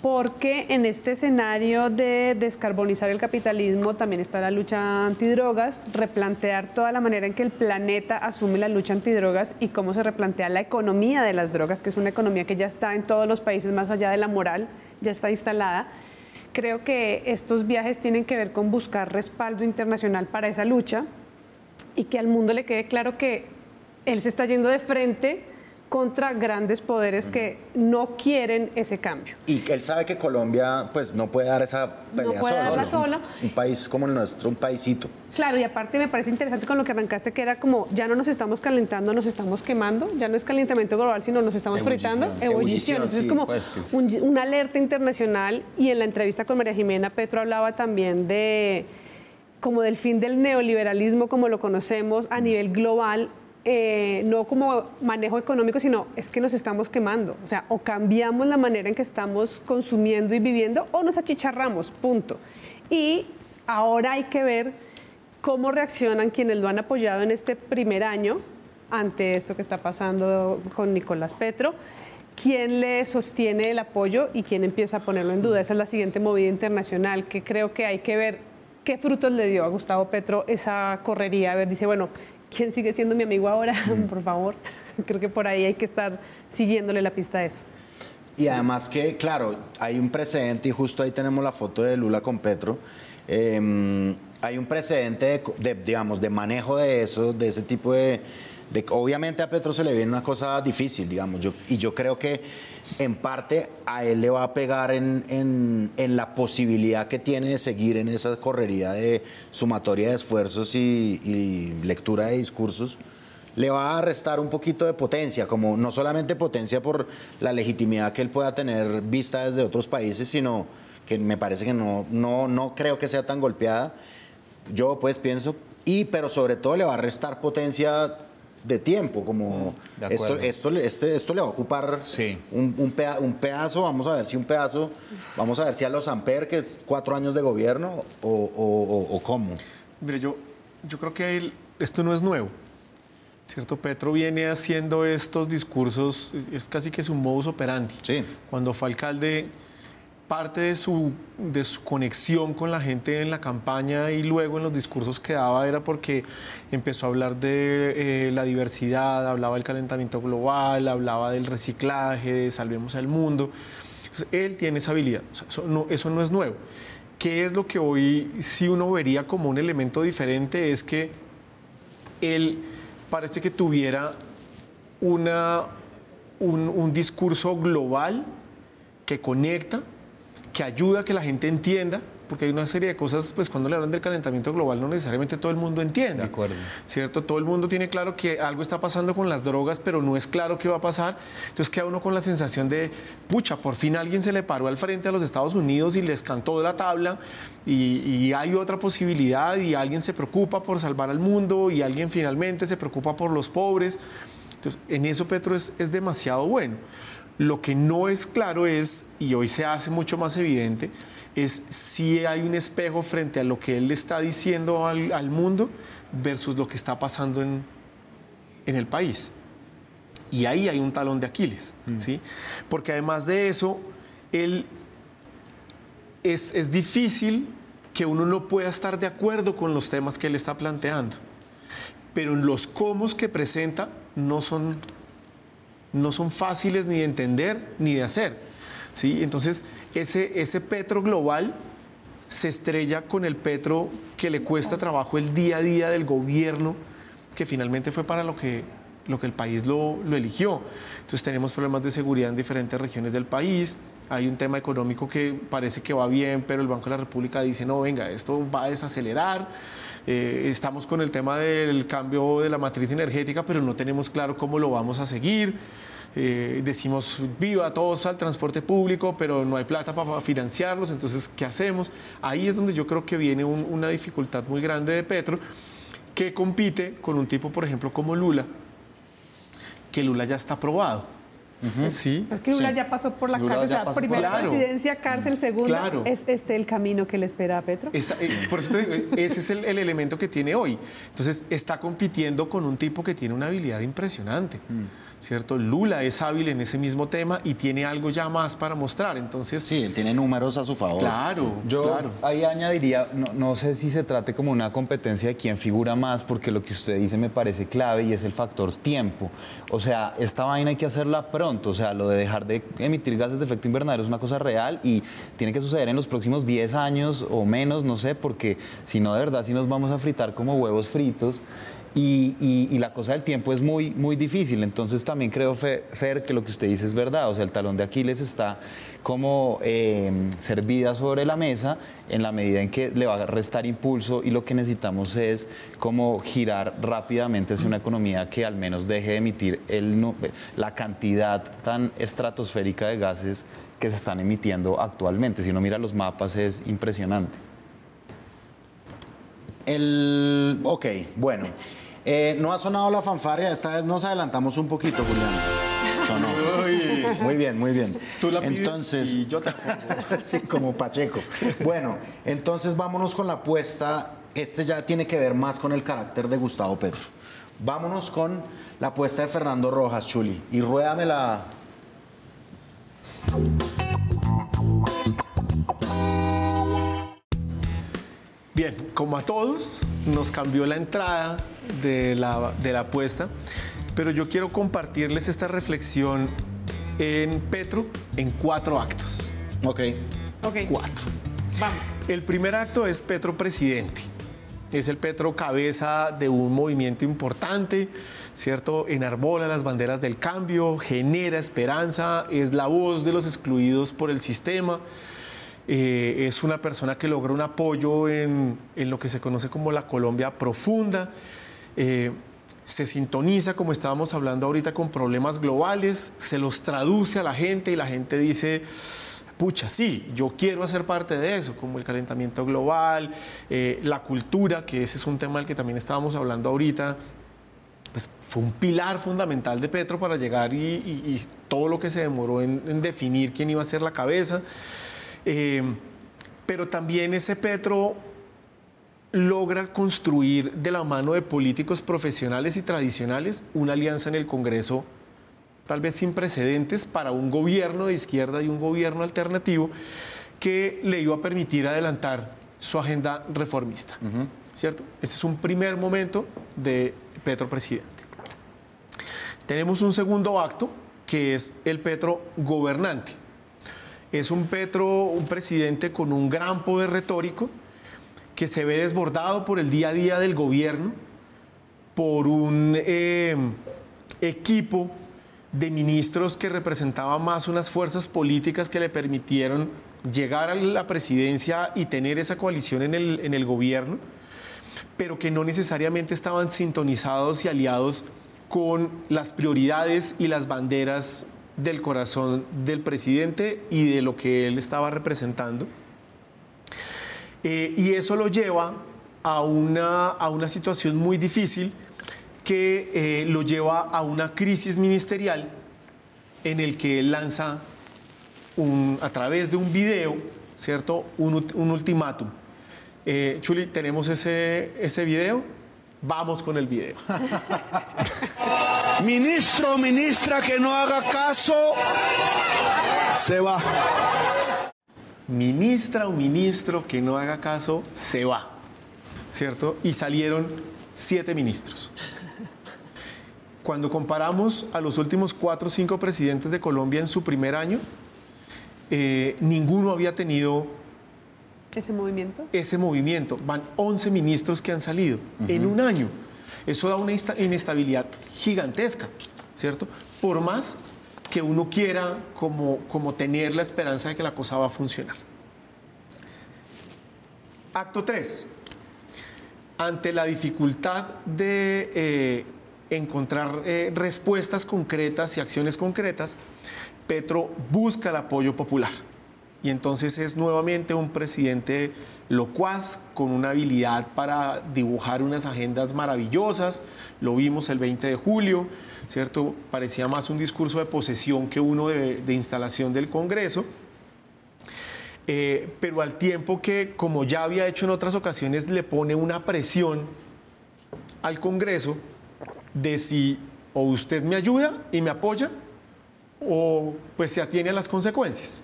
Porque en este escenario de descarbonizar el capitalismo también está la lucha antidrogas, replantear toda la manera en que el planeta asume la lucha antidrogas y cómo se replantea la economía de las drogas, que es una economía que ya está en todos los países más allá de la moral, ya está instalada. Creo que estos viajes tienen que ver con buscar respaldo internacional para esa lucha y que al mundo le quede claro que él se está yendo de frente contra grandes poderes que no quieren ese cambio. Y él sabe que Colombia pues no puede dar esa pelea no puede Darla sola. Un, país como el nuestro, un paisito. Claro, y aparte me parece interesante con lo que arrancaste que era como ya no nos estamos calentando, nos estamos quemando, ya no es calentamiento global, sino nos estamos fritando, ebullición. Entonces es como pues, una alerta internacional y en la entrevista con María Jimena Petro hablaba también de como del fin del neoliberalismo como lo conocemos a nivel global eh, no como manejo económico, sino es que nos estamos quemando. O sea, o cambiamos la manera en que estamos consumiendo y viviendo o nos achicharramos, punto. Y ahora hay que ver cómo reaccionan quienes lo han apoyado en este primer año ante esto que está pasando con Nicolás Petro, quién le sostiene el apoyo y quién empieza a ponerlo en duda. Esa es la siguiente movida internacional que creo que hay que ver qué frutos le dio a Gustavo Petro esa correría. A ver, dice, bueno, ¿quién sigue siendo mi amigo ahora? Por favor. Creo que por ahí hay que estar siguiéndole la pista a eso. Y además que, claro, hay un precedente y justo ahí tenemos la foto de Lula con Petro. em, hay un precedente de, de, digamos, de manejo de eso, de ese tipo de, de- Obviamente a Petro se le viene una cosa difícil, digamos, yo, y yo creo que en parte a él le va a pegar en, en- en la posibilidad que tiene de seguir en esa correría de sumatoria de esfuerzos y, y lectura de discursos le va a restar un poquito de potencia, como no solamente potencia por la legitimidad que él pueda tener vista desde otros países, sino que me parece que no, no, no creo que sea tan golpeada. Yo pues pienso, y pero sobre todo le va a restar potencia de tiempo, como De esto, esto, le- este, esto le va a ocupar Sí. un, un peda- un pedazo, vamos a ver si un pedazo, vamos a ver si a los Amper, que es cuatro años de gobierno, o, o- o- o cómo. Mire, yo, yo creo que él- esto no es nuevo. ¿Cierto? Petro viene haciendo estos discursos, es casi que su modus operandi. Sí. Cuando fue alcalde, parte de su, de su conexión con la gente en la campaña y luego en los discursos que daba era porque empezó a hablar de eh, la diversidad, hablaba del calentamiento global, hablaba del reciclaje, de salvemos al mundo. Él tiene esa habilidad, eso, no, eso no es nuevo. ¿Qué es lo que hoy sí uno vería como un elemento diferente? Es que él parece que tuviera una, un, un discurso global que conecta, que ayuda a que la gente entienda, porque hay una serie de cosas, pues cuando le hablan del calentamiento global no necesariamente todo el mundo entiende. De acuerdo. ¿Cierto? Todo el mundo tiene claro que algo está pasando con las drogas, pero no es claro qué va a pasar. Entonces queda uno con la sensación de, pucha, por fin alguien se le paró al frente a los Estados Unidos y les cantó de la tabla y, y hay otra posibilidad y alguien se preocupa por salvar al mundo y alguien finalmente se preocupa por los pobres. Entonces, en eso Petro es, es demasiado bueno. Lo que no es claro es, y hoy se hace mucho más evidente, es si hay un espejo frente a lo que él le está diciendo al, al mundo versus lo que está pasando en, en el país. Y ahí hay un talón de Aquiles, ¿sí? Porque además de eso, él es, es difícil que uno no pueda estar de acuerdo con los temas que él está planteando. Pero los cómo que presenta no son, no son fáciles ni de entender ni de hacer. ¿sí? Entonces, ese, ese Petro global se estrella con el Petro que le cuesta trabajo el día a día del gobierno, que finalmente fue para lo que, lo que el país lo, lo eligió. Entonces tenemos problemas de seguridad en diferentes regiones del país, hay un tema económico que parece que va bien, pero el Banco de la República dice, no, venga, esto va a desacelerar. Eh, estamos con el tema del cambio de la matriz energética, pero no tenemos claro cómo lo vamos a seguir. Eh, decimos, viva todos al transporte público, pero no hay plata para financiarlos, entonces, ¿qué hacemos? Ahí es donde yo creo que viene un- una dificultad muy grande de Petro, que compite con un tipo, por ejemplo, como Lula, que Lula ya está aprobado. ¿Sí? Es que Lula Sí. ya pasó por la Lula cárcel, o sea, por- primera Claro. presidencia, cárcel, segunda. Claro. ¿Es este el camino que le espera a Petro? Esa- eh, por eso te digo, ese es el, el elemento que tiene hoy. Entonces, está compitiendo con un tipo que tiene una habilidad impresionante, ¿cierto? Lula es hábil en ese mismo tema y tiene algo ya más para mostrar. Entonces, Sí, él tiene números a su favor. claro, Yo claro. ahí añadiría, no, no sé si se trate como una competencia de quién figura más, porque lo que usted dice me parece clave y es el factor tiempo. O sea, esta vaina hay que hacerla pronto, o sea, lo de dejar de emitir gases de efecto invernadero es una cosa real y tiene que suceder en los próximos 10 años o menos, no sé, porque si no, de verdad, si nos vamos a fritar como huevos fritos. Y, la cosa del tiempo es muy, muy difícil. Entonces también creo, Fer, Fer, que lo que usted dice es verdad. O sea, el talón de Aquiles está como eh, servida sobre la mesa en la medida en que le va a restar impulso y lo que necesitamos es como girar rápidamente hacia una economía que al menos deje de emitir la cantidad tan estratosférica de gases que se están emitiendo actualmente. Si uno mira los mapas es impresionante. El, ok, bueno. Eh, no ha sonado la fanfarria, esta vez nos adelantamos un poquito, Julián. Sonó. Muy bien, muy bien. Tú la pides entonces, y yo te pongo. sí, como Pacheco. Bueno, entonces vámonos con la apuesta. Este ya tiene que ver más con el carácter de Gustavo Petro. Vámonos con la apuesta de Fernando Rojas, Chuli. Y ruédame la. Bien, como a todos, nos cambió la entrada de la, de la apuesta, pero yo quiero compartirles esta reflexión en Petro en cuatro actos. Ok. Ok. Cuatro. Vamos. El primer acto es Petro presidente. Es el Petro cabeza de un movimiento importante, ¿cierto? Enarbola las banderas del cambio, genera esperanza, es la voz de los excluidos por el sistema. Eh, es una persona que logra un apoyo en, en, lo que se conoce como la Colombia profunda. Eh, se sintoniza, como estábamos hablando ahorita, con problemas globales, se los traduce a la gente y la gente dice, pucha, sí, yo quiero hacer parte de eso, como el calentamiento global, eh, la cultura, que ese es un tema del que también estábamos hablando ahorita, pues fue un pilar fundamental de Petro para llegar y, y, y todo lo que se demoró en, en, definir quién iba a ser la cabeza. Eh, pero también ese Petro logra construir de la mano de políticos profesionales y tradicionales una alianza en el Congreso tal vez sin precedentes para un gobierno de izquierda y un gobierno alternativo que le iba a permitir adelantar su agenda reformista. Uh -huh. ¿Cierto? Ese es un primer momento de Petro presidente. Tenemos un segundo acto que es el Petro gobernante. Es un Petro, un presidente con un gran poder retórico que se ve desbordado por el día a día del gobierno, por un eh, equipo de ministros que representaba más unas fuerzas políticas que le permitieron llegar a la presidencia y tener esa coalición en el, en el gobierno, pero que no necesariamente estaban sintonizados y aliados con las prioridades y las banderas del corazón del presidente y de lo que él estaba representando. Eh, y eso lo lleva a una, a una situación muy difícil que eh, lo lleva a una crisis ministerial en el que él lanza a través de un video, ¿cierto? Un, un ultimátum. Eh, Chuli, ¿tenemos ese, ese video? Vamos con el video. Ministro ministra que no haga caso, se va. Ministra o ministro que no haga caso, se va. ¿Cierto? Y salieron siete ministros. Cuando comparamos a los últimos cuatro o cinco presidentes de Colombia en su primer año, eh, ninguno había tenido ese movimiento. Ese movimiento. Van 11 ministros que han salido uh -huh. en un año. Eso da una inestabilidad gigantesca, ¿cierto? Por más que uno quiera como, como tener la esperanza de que la cosa va a funcionar. Acto 3. Ante la dificultad de eh, encontrar eh, respuestas concretas y acciones concretas, Petro busca el apoyo popular. Y entonces es nuevamente un presidente locuaz, con una habilidad para dibujar unas agendas maravillosas. Lo vimos el 20 de julio, ¿cierto? Parecía más un discurso de posesión que uno de, instalación del Congreso. Eh, pero al tiempo que, como ya había hecho en otras ocasiones, le pone una presión al Congreso de si o usted me ayuda y me apoya o pues se atiene a las consecuencias.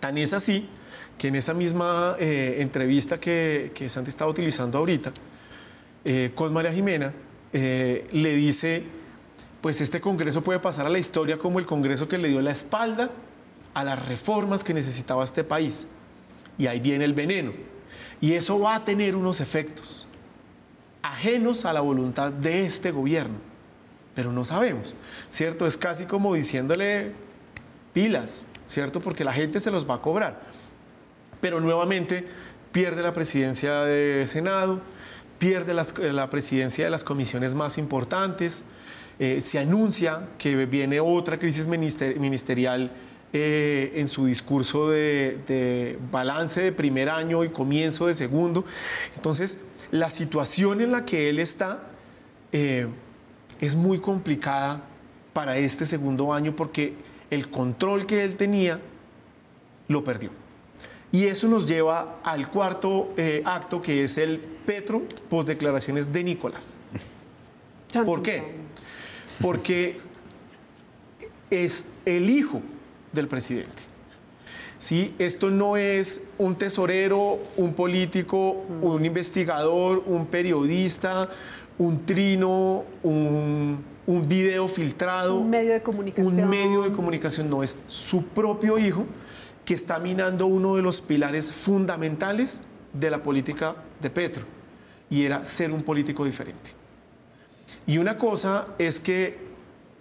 Tan es así que en esa misma eh, entrevista que, que, Santi estaba utilizando ahorita eh, con María Jimena, eh, le dice, pues este Congreso puede pasar a la historia como el Congreso que le dio la espalda a las reformas que necesitaba este país. Y ahí viene el veneno. Y eso va a tener unos efectos ajenos a la voluntad de este gobierno, pero no sabemos, ¿cierto? Es casi como diciéndole pilas, ¿cierto? Porque la gente se los va a cobrar. Pero nuevamente pierde la presidencia de Senado, pierde las, la presidencia de las comisiones más importantes, eh, se anuncia que viene otra crisis minister, ministerial eh, en su discurso de, balance de primer año y comienzo de segundo. Entonces, la situación en la que él está eh, es muy complicada para este segundo año porque el control que él tenía lo perdió. Y eso nos lleva al cuarto eh, acto que es el Petro post declaraciones de Nicolás. ¿Por qué? Porque es el hijo del presidente. ¿sí? Esto no es un tesorero, un político, un investigador, un periodista, un trino, un, un video filtrado. Un medio de comunicación. Un medio de comunicación, no, es su propio hijo que está minando uno de los pilares fundamentales de la política de Petro, y era ser un político diferente. Y una cosa es que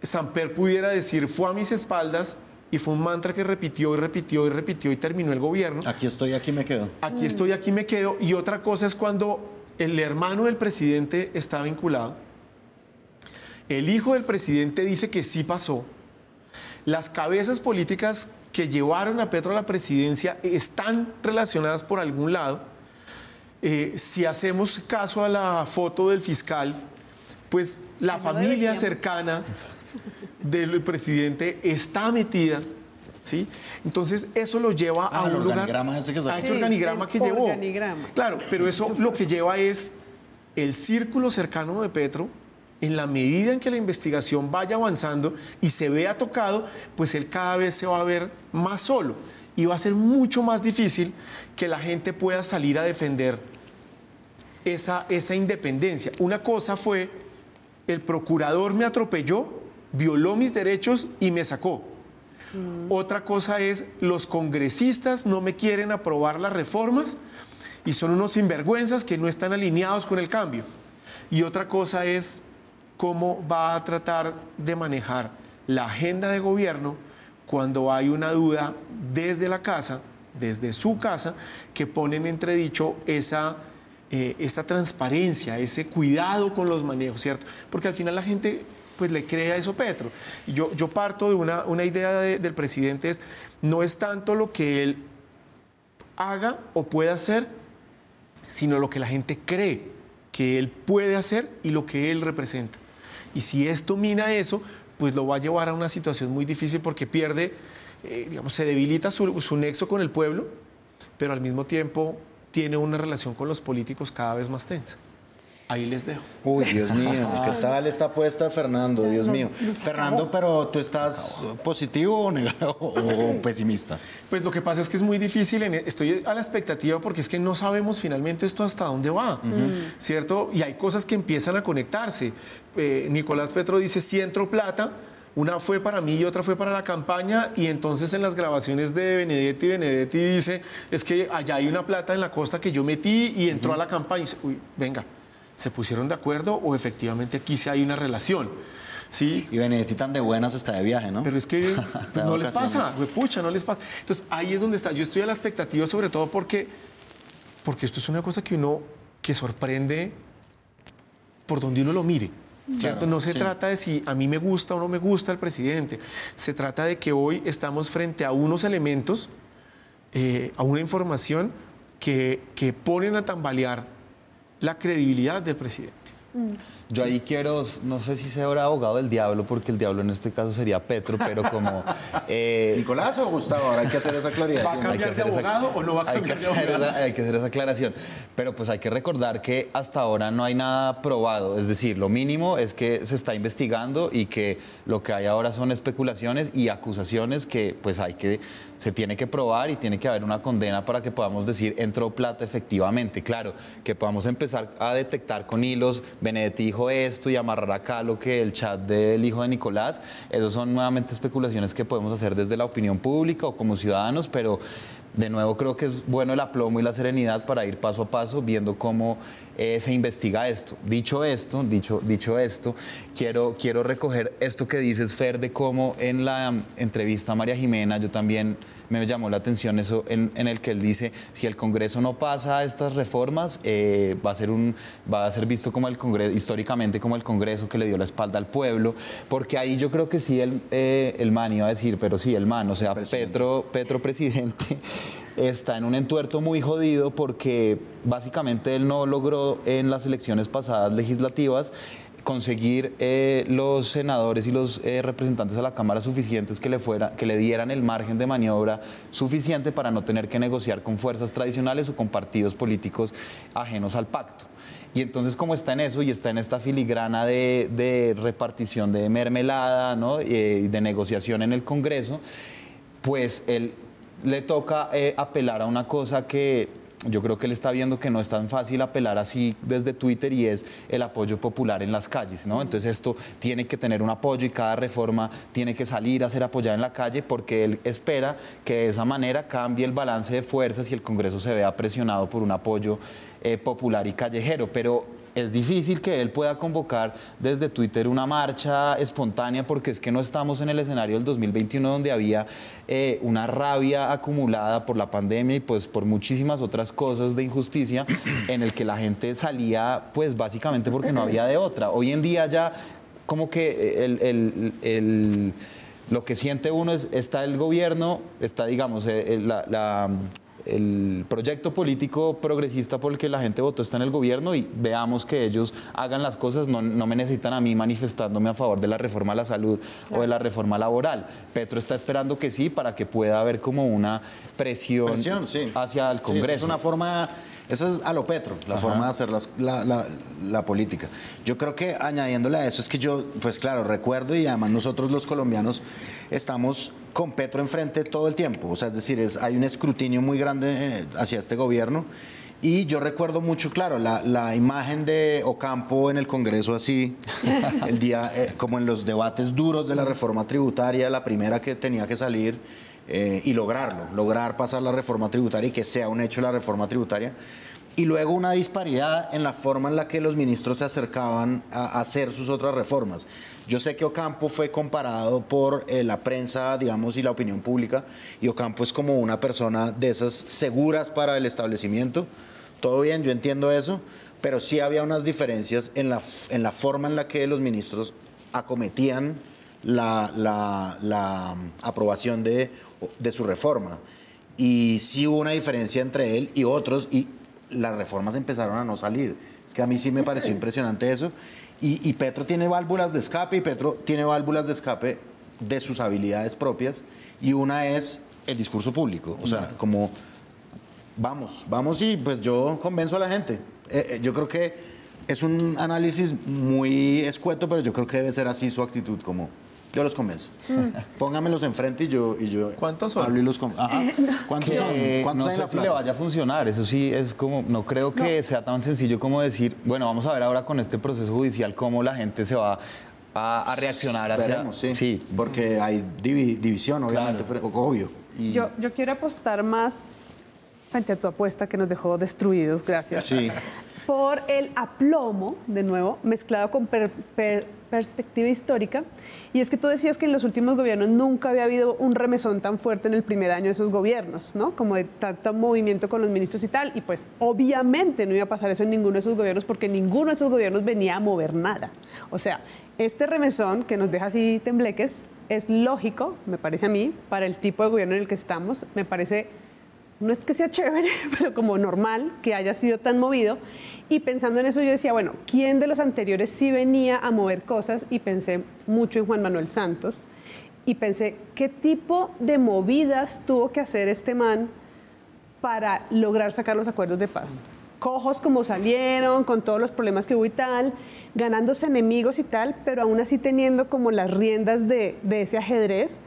Samper pudiera decir, fue a mis espaldas y fue un mantra que repitió y repitió y repitió y terminó el gobierno. Aquí estoy, aquí me quedo. Aquí estoy, aquí me quedo. Y otra cosa es cuando el hermano del presidente está vinculado, el hijo del presidente dice que sí pasó, las cabezas políticas que llevaron a Petro a la presidencia están relacionadas por algún lado. Eh, si hacemos caso a la foto del fiscal, pues la no familia deberíamos. cercana del presidente está metida, ¿sí? Entonces eso lo lleva Ah, a un lugar... organigrama ese que sacó. a ese Sí, organigrama el que llevó. Claro, pero eso lo que lleva es el círculo cercano de Petro, en la medida en que la investigación vaya avanzando y se vea tocado, pues él cada vez se va a ver más solo y va a ser mucho más difícil que la gente pueda salir a defender esa, esa independencia. Una cosa fue, el procurador me atropelló, violó mis derechos y me sacó. Otra cosa es, los congresistas no me quieren aprobar las reformas y son unos sinvergüenzas que no están alineados con el cambio. Y otra cosa es cómo va a tratar de manejar la agenda de gobierno cuando hay una duda desde la casa, desde su casa, que pone en entredicho esa, eh, esa transparencia, ese cuidado con los manejos, ¿cierto? Porque al final la gente pues le cree a eso Petro. Yo, yo parto de una, una idea de- del presidente, es, no es tanto lo que él haga o pueda hacer, sino lo que la gente cree que él puede hacer y lo que él representa. Y si esto mina eso, pues lo va a llevar a una situación muy difícil porque pierde, eh, digamos, se debilita su, su nexo con el pueblo, pero al mismo tiempo tiene una relación con los políticos cada vez más tensa. Ahí les dejo. Uy, Dios mío, ¿qué tal está puesta Fernando? Dios mío. Fernando, pero tú estás positivo o negado o pesimista? Pues lo que pasa es que es muy difícil, en- estoy a la expectativa porque es que no sabemos finalmente esto hasta dónde va, ¿cierto? Y hay cosas que empiezan a conectarse. Eh, Nicolás Petro dice, si entro plata, una fue para mí y otra fue para la campaña, y entonces en las grabaciones de Benedetti, Benedetti dice, es que allá hay una plata en la costa que yo metí y entró a la campaña y dice, uy, venga, ¿se pusieron de acuerdo o efectivamente aquí sí hay una relación? ¿Sí? Y Benedetti tan de buenas está de viaje, ¿no? Pero es que pues, no les pasa, pucha, no les pasa. Entonces ahí es donde está. Yo estoy a la expectativa, sobre todo porque, porque esto es una cosa que uno que sorprende por donde uno lo mire. ¿Cierto? Claro, no se sí. trata de si a mí me gusta o no me gusta el presidente. Se trata de que hoy estamos frente a unos elementos, eh, a una información que, que ponen a tambalear la credibilidad del presidente. Yo ahí quiero, no sé si sea ahora abogado del diablo, porque el diablo en este caso sería Petro, pero como... eh, ¿Nicolás o Gustavo? Ahora hay que hacer esa claridad. ¿Va a cambiar de abogado o no va a hay que, cambiar de hacer abogado? esa, hay que hacer esa aclaración. Pero pues hay que recordar que hasta ahora no hay nada probado. Es decir, lo mínimo es que se está investigando y que lo que hay ahora son especulaciones y acusaciones que pues hay que, se tiene que probar y tiene que haber una condena para que podamos decir entró plata efectivamente. Claro, que podamos empezar a detectar con hilos, Benedetti dijo esto y amarrar acá lo que el chat del hijo de Nicolás. Esos son nuevamente especulaciones que podemos hacer desde la opinión pública o como ciudadanos, pero de nuevo creo que es bueno el aplomo y la serenidad para ir paso a paso viendo cómo eh, se investiga esto. Dicho esto, dicho, dicho esto, quiero, quiero recoger esto que dices, Fer, de cómo en la entrevista a María Jimena yo también me llamó la atención eso en, en el que él dice, si el Congreso no pasa estas reformas, eh, va, a ser un, va a ser visto como el Congreso, históricamente como el Congreso que le dio la espalda al pueblo, porque ahí yo creo que sí el, eh, el man iba a decir, pero sí el man, o sea, Petro, Petro presidente, está en un entuerto muy jodido porque básicamente él no logró en las elecciones pasadas legislativas conseguir eh, los senadores y los eh, representantes a la Cámara suficientes que le, fuera, que le dieran el margen de maniobra suficiente para no tener que negociar con fuerzas tradicionales o con partidos políticos ajenos al pacto. Y entonces como está en eso y está en esta filigrana de, repartición de mermelada ¿no? Eh, de negociación en el Congreso, pues él le toca apelar a una cosa que yo creo que él está viendo que no es tan fácil apelar así desde Twitter y es el apoyo popular en las calles, ¿no? Entonces esto tiene que tener un apoyo y cada reforma tiene que salir a ser apoyada en la calle porque él espera que de esa manera cambie el balance de fuerzas y el Congreso se vea presionado por un apoyo eh, popular y callejero. Pero es difícil que él pueda convocar desde Twitter una marcha espontánea porque es que no estamos en el escenario del 2021 donde había eh, una rabia acumulada por la pandemia y pues por muchísimas otras cosas de injusticia en el que la gente salía pues básicamente porque no había de otra. Hoy en día ya como que el, lo que siente uno es, está el gobierno, está digamos eh, la el proyecto político progresista por el que la gente votó está en el gobierno y veamos que ellos hagan las cosas, no, me necesitan a mí manifestándome a favor de la reforma a la salud o de la reforma laboral. Petro está esperando que sí para que pueda haber como una presión, hacia el Congreso. es una forma... Esa es a lo Petro, la forma de hacer la, la, política. Yo creo que añadiéndole a eso es que yo, pues claro, recuerdo y además nosotros los colombianos estamos con Petro enfrente todo el tiempo. O sea, es decir, es, hay un escrutinio muy grande eh, hacia este gobierno. Y yo recuerdo mucho, claro, la, imagen de Ocampo en el Congreso así, el día, eh, como en los debates duros de la reforma tributaria, la primera que tenía que salir eh, y lograrlo, lograr pasar la reforma tributaria y que sea un hecho la reforma tributaria. Y luego una disparidad en la forma en la que los ministros se acercaban a hacer sus otras reformas. Yo sé que Ocampo fue comparado por eh, la prensa, digamos, y la opinión pública, y Ocampo es como una persona de esas seguras para el establecimiento. Todo bien, yo entiendo eso, pero sí había unas diferencias en la, en la forma en la que los ministros acometían la, la, aprobación de, de, su reforma. Y sí hubo una diferencia entre él y otros, las reformas empezaron a no salir. Es que a mí sí me pareció impresionante eso. Y, Petro tiene válvulas de escape y Petro tiene válvulas de escape de sus habilidades propias y una es el discurso público. O sea, como vamos, vamos y pues yo convenzo a la gente. Eh, eh, yo creo que es un análisis muy escueto, pero yo creo que debe ser así su actitud, como yo los convenzo. Mm. Póngamelos enfrente y yo, y yo ¿Cuántos son? hablo y los ¿Cuántos son? Eh, no sé si le vaya a funcionar. Eso sí, es como, no creo que sea tan sencillo como decir, bueno, vamos a ver ahora con este proceso judicial cómo la gente se va a, reaccionar hacia... Sí, sí, porque hay división, obviamente, obvio. Yo, yo quiero apostar más frente a tu apuesta que nos dejó destruidos, gracias. Sí. Por el aplomo, de nuevo, mezclado con per, perspectiva histórica, y es que tú decías que en los últimos gobiernos nunca había habido un remesón tan fuerte en el primer año de esos gobiernos, ¿no? Como de tanto movimiento con los ministros y tal, y pues obviamente no iba a pasar eso en ninguno de esos gobiernos porque ninguno de esos gobiernos venía a mover nada. O sea, este remesón que nos deja así tembleques es lógico, me parece a mí, para el tipo de gobierno en el que estamos, me parece no es que sea chévere, pero como normal que haya sido tan movido. Y pensando en eso yo decía, bueno, ¿quién de los anteriores sí venía a mover cosas? Y pensé mucho en Juan Manuel Santos. Y pensé, ¿qué tipo de movidas tuvo que hacer este man para lograr sacar los acuerdos de paz? Cojos como salieron, con todos los problemas que hubo y tal, ganándose enemigos y tal, pero aún así teniendo como las riendas de, de ese ajedrez,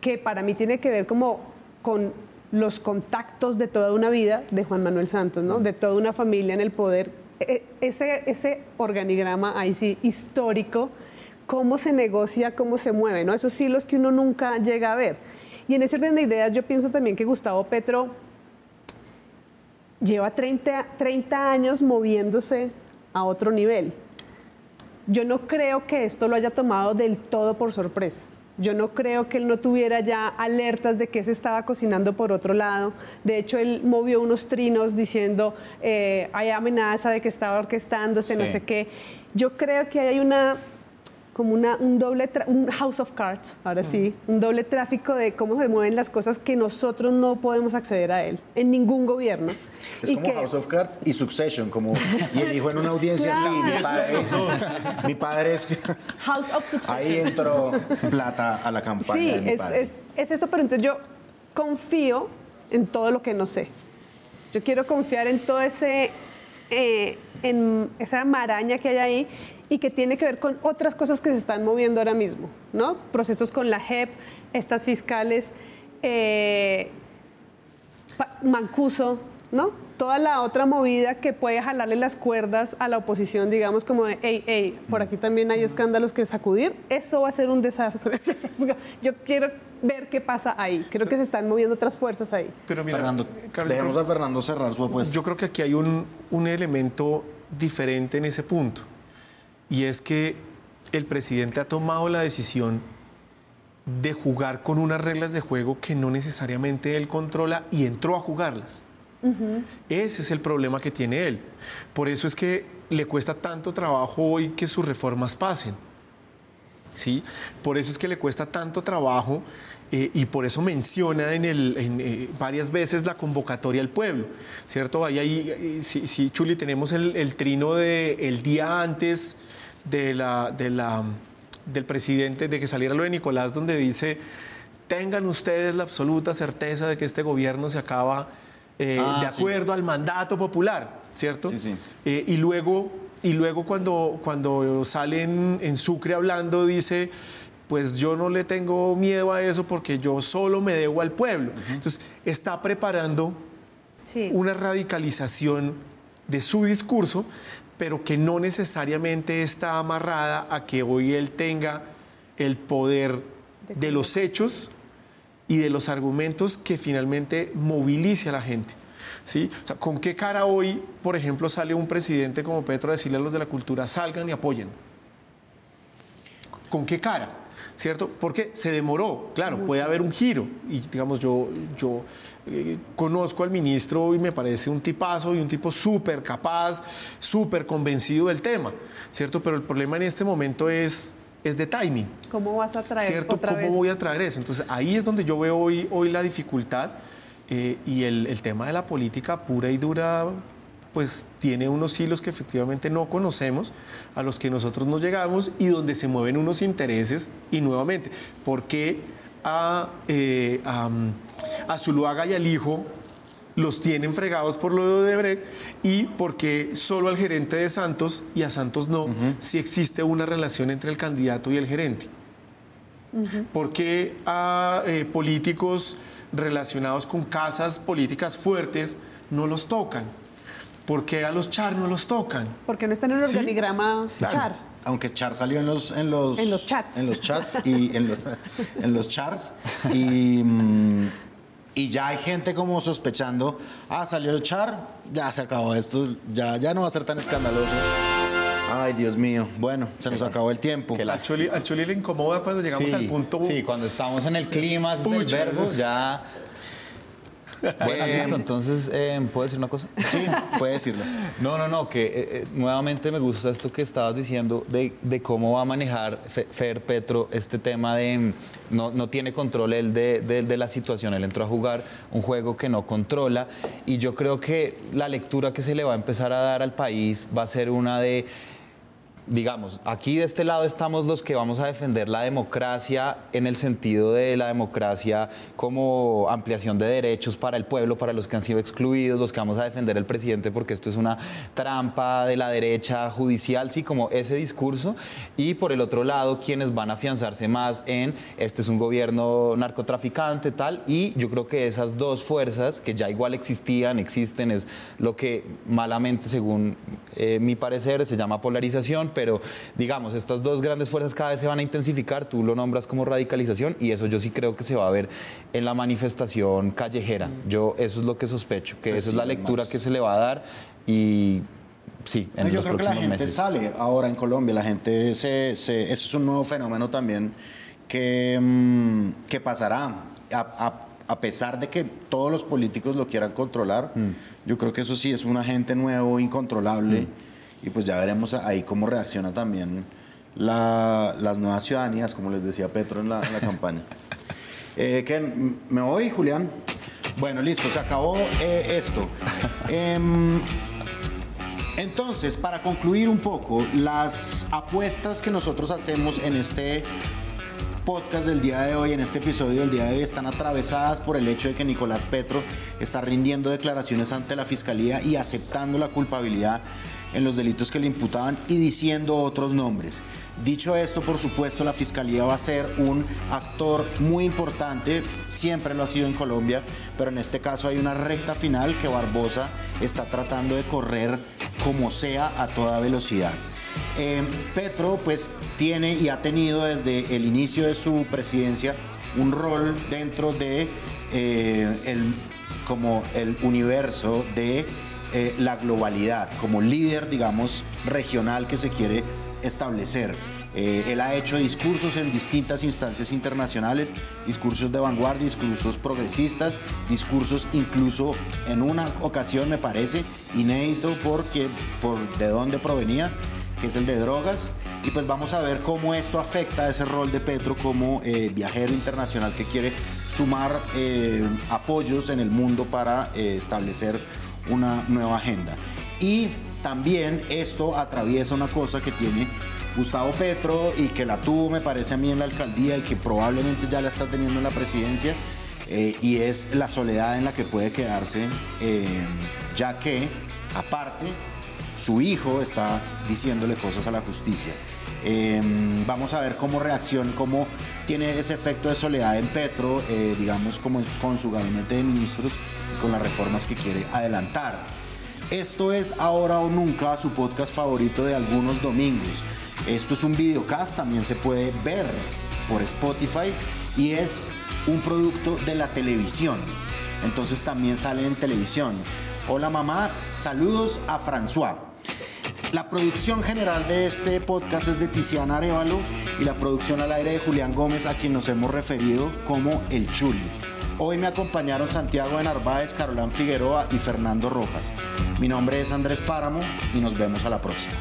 que para mí tiene que ver como con los contactos de toda una vida de Juan Manuel Santos, ¿no? de toda una familia en el poder. E, ese, ese organigrama ahí sí histórico, cómo se negocia, cómo se mueve, ¿no? Esos hilos que uno nunca llega a ver. Y en ese orden de ideas yo pienso también que Gustavo Petro lleva 30, 30 años moviéndose a otro nivel. Yo no creo que esto lo haya tomado del todo por sorpresa. Yo no creo que él no tuviera ya alertas de que se estaba cocinando por otro lado. De hecho, él movió unos trinos diciendo, eh, hay amenaza de que estaba orquestándose, no sé qué. Yo creo que hay una como una, un doble, un house of cards, ahora sí, un doble tráfico de cómo se mueven las cosas que nosotros no podemos acceder a él, en ningún gobierno. Es como House of Cards y Succession, como, y él dijo en una audiencia, sí, mi padre, mi padre es... House of Succession. Ahí entró plata a la campaña Sí, de mi es, padre. Es, es esto, pero entonces yo confío en todo lo que no sé. Yo quiero confiar en todo ese, eh, en esa maraña que hay ahí y que tiene que ver con otras cosas que se están moviendo ahora mismo, ¿no? Procesos con la JEP, estas fiscales, eh, Mancuso, ¿no? Toda la otra movida que puede jalarle las cuerdas a la oposición, digamos como de, hey, hey, por aquí también hay escándalos que sacudir, eso va a ser un desastre. Yo quiero ver qué pasa ahí. Creo que se están moviendo otras fuerzas ahí. Pero mira, Fernando, Carlos, dejemos a Fernando cerrar su apuesta. Yo creo que aquí hay un, un elemento diferente en ese punto. Y es que el presidente ha tomado la decisión de jugar con unas reglas de juego que no necesariamente él controla y entró a jugarlas. Ese es el problema que tiene él. Por eso es que le cuesta tanto trabajo hoy que sus reformas pasen. ¿Sí? Por eso es que le cuesta tanto trabajo eh, y por eso menciona en el, en, eh, varias veces la convocatoria al pueblo, ¿cierto? Ahí, ahí eh, sí, sí, Chuli, tenemos el, el trino de el día antes de la, de la, del presidente, de que saliera lo de Nicolás, donde dice, tengan ustedes la absoluta certeza de que este gobierno se acaba eh, Ah, de sí. acuerdo al mandato popular, ¿cierto? Sí, sí. Eh, y luego, y luego cuando, cuando salen en Sucre hablando, dice, pues yo no le tengo miedo a eso porque yo solo me debo al pueblo. Entonces, está preparando Sí. una radicalización de su discurso, pero que no necesariamente está amarrada a que hoy él tenga el poder de los hechos y de los argumentos que finalmente movilice a la gente. ¿Sí? O sea, ¿Con qué cara hoy, por ejemplo, sale un presidente como Petro a decirle a los de la cultura, salgan y apoyen? ¿Con qué cara? ¿Cierto? Porque se demoró, claro, puede haber un giro. Y digamos, yo, yo eh, conozco al ministro y me parece un tipazo y un tipo súper capaz, súper convencido del tema, ¿cierto? Pero el problema en este momento es, es de timing. ¿Cómo vas a traer ¿Cierto? otra ¿Cómo vez? voy a traer eso? Entonces ahí es donde yo veo hoy, hoy la dificultad eh, y el, el tema de la política pura y dura pues tiene unos hilos que efectivamente no conocemos, a los que nosotros no llegamos y donde se mueven unos intereses y nuevamente, ¿por qué a, eh, a, a Zuluaga y al hijo los tienen fregados por lo de Odebrecht y porque solo al gerente de Santos y a Santos no, si existe una relación entre el candidato y el gerente. ¿Por qué a eh, políticos relacionados con casas políticas fuertes no los tocan? ¿Por qué a los char no los tocan? Porque no está en el Sí. organigrama char. Aunque Char salió en los, en los, En los chats. En los chats y en los, en los chars. Y, mm, y ya hay gente como sospechando, ah, salió el Char, ya se acabó esto, ya, ya no va a ser tan escandaloso. Ay, Dios mío. Bueno, se nos acabó el tiempo. Qué Al Chuli, al Chuli le incomoda cuando llegamos sí, al punto. Sí, cuando estamos en el clímax del verbo, ya. Bueno, listo, entonces, eh, ¿puedo decir una cosa? Sí, puede decirlo. No, no, no, que eh, eh, nuevamente me gusta esto que estabas diciendo de, de cómo va a manejar Fe- Fer Petro este tema de mm, no, no tiene control él de, de- de la situación, él entró a jugar un juego que no controla y yo creo que la lectura que se le va a empezar a dar al país va a ser una de digamos, aquí de este lado estamos los que vamos a defender la democracia en el sentido de la democracia como ampliación de derechos para el pueblo, para los que han sido excluidos, los que vamos a defender al presidente porque esto es una trampa de la derecha judicial, sí, como ese discurso. Y por el otro lado, quienes van a afianzarse más en este es un gobierno narcotraficante, tal. Y yo creo que esas dos fuerzas, que ya igual existían, existen, es lo que malamente, según eh, mi parecer, se llama polarización, pero digamos, estas dos grandes fuerzas cada vez se van a intensificar, tú lo nombras como radicalización y eso yo sí creo que se va a ver en la manifestación callejera. Yo eso es lo que sospecho, que Pues esa es sí, la en lectura que se le va a dar y sí, en No, yo los creo que la próximos gente meses. sale ahora en Colombia, la gente se, se- eso es un nuevo fenómeno también que, mm, que pasará. A, a- a pesar de que todos los políticos lo quieran controlar, Mm. yo creo que eso sí es un agente nuevo, incontrolable, Mm. Y pues ya veremos ahí cómo reacciona también la- las nuevas ciudadanías, como les decía Petro en la, en la campaña. Eh. ¿Me voy, Julián? Bueno, listo, se acabó eh, esto. Em, entonces, para concluir un poco, las apuestas que nosotros hacemos en este podcast del día de hoy, en este episodio del día de hoy, están atravesadas por el hecho de que Nicolás Petro está rindiendo declaraciones ante la Fiscalía y aceptando la culpabilidad en los delitos que le imputaban y diciendo otros nombres. Dicho esto, por supuesto, la Fiscalía va a ser un actor muy importante, siempre lo ha sido en Colombia, pero en este caso hay una recta final que Barbosa está tratando de correr como sea a toda velocidad. Eh, Petro pues tiene y ha tenido desde el inicio de su presidencia un rol dentro de eh, el, como el universo de eh, la globalidad, como líder, digamos, regional que se quiere establecer. Eh, él ha hecho discursos en distintas instancias internacionales, discursos de vanguardia, discursos progresistas, discursos incluso en una ocasión me parece inédito porque por de dónde provenía, que es el de drogas. Y pues vamos a ver cómo esto afecta a ese rol de Petro como eh, viajero internacional que quiere sumar eh, apoyos en el mundo para establecer una nueva agenda. Y también esto atraviesa una cosa que tiene Gustavo Petro y que la tuvo, me parece a mí, en la alcaldía y que probablemente ya la está teniendo en la presidencia, eh, y es la soledad en la que puede quedarse, eh, ya que, aparte, su hijo está diciéndole cosas a la justicia. Eh, vamos a ver cómo reacciona, cómo tiene ese efecto de soledad en Petro, digamos, como con su gabinete de ministros y con las reformas que quiere adelantar. Esto es Ahora o Nunca, su podcast favorito de algunos domingos. Esto es un videocast, también se puede ver por Spotify y es un producto de la televisión. Entonces también sale en televisión. Hola mamá, saludos a François. La producción general de este podcast es de Tiziana Arevalo y la producción al aire de Julián Gómez, a quien nos hemos referido como El Chuli. Hoy me acompañaron Santiago de Narváez, Carolán Figueroa y Fernando Rojas. Mi nombre es Andrés Páramo y nos vemos a la próxima.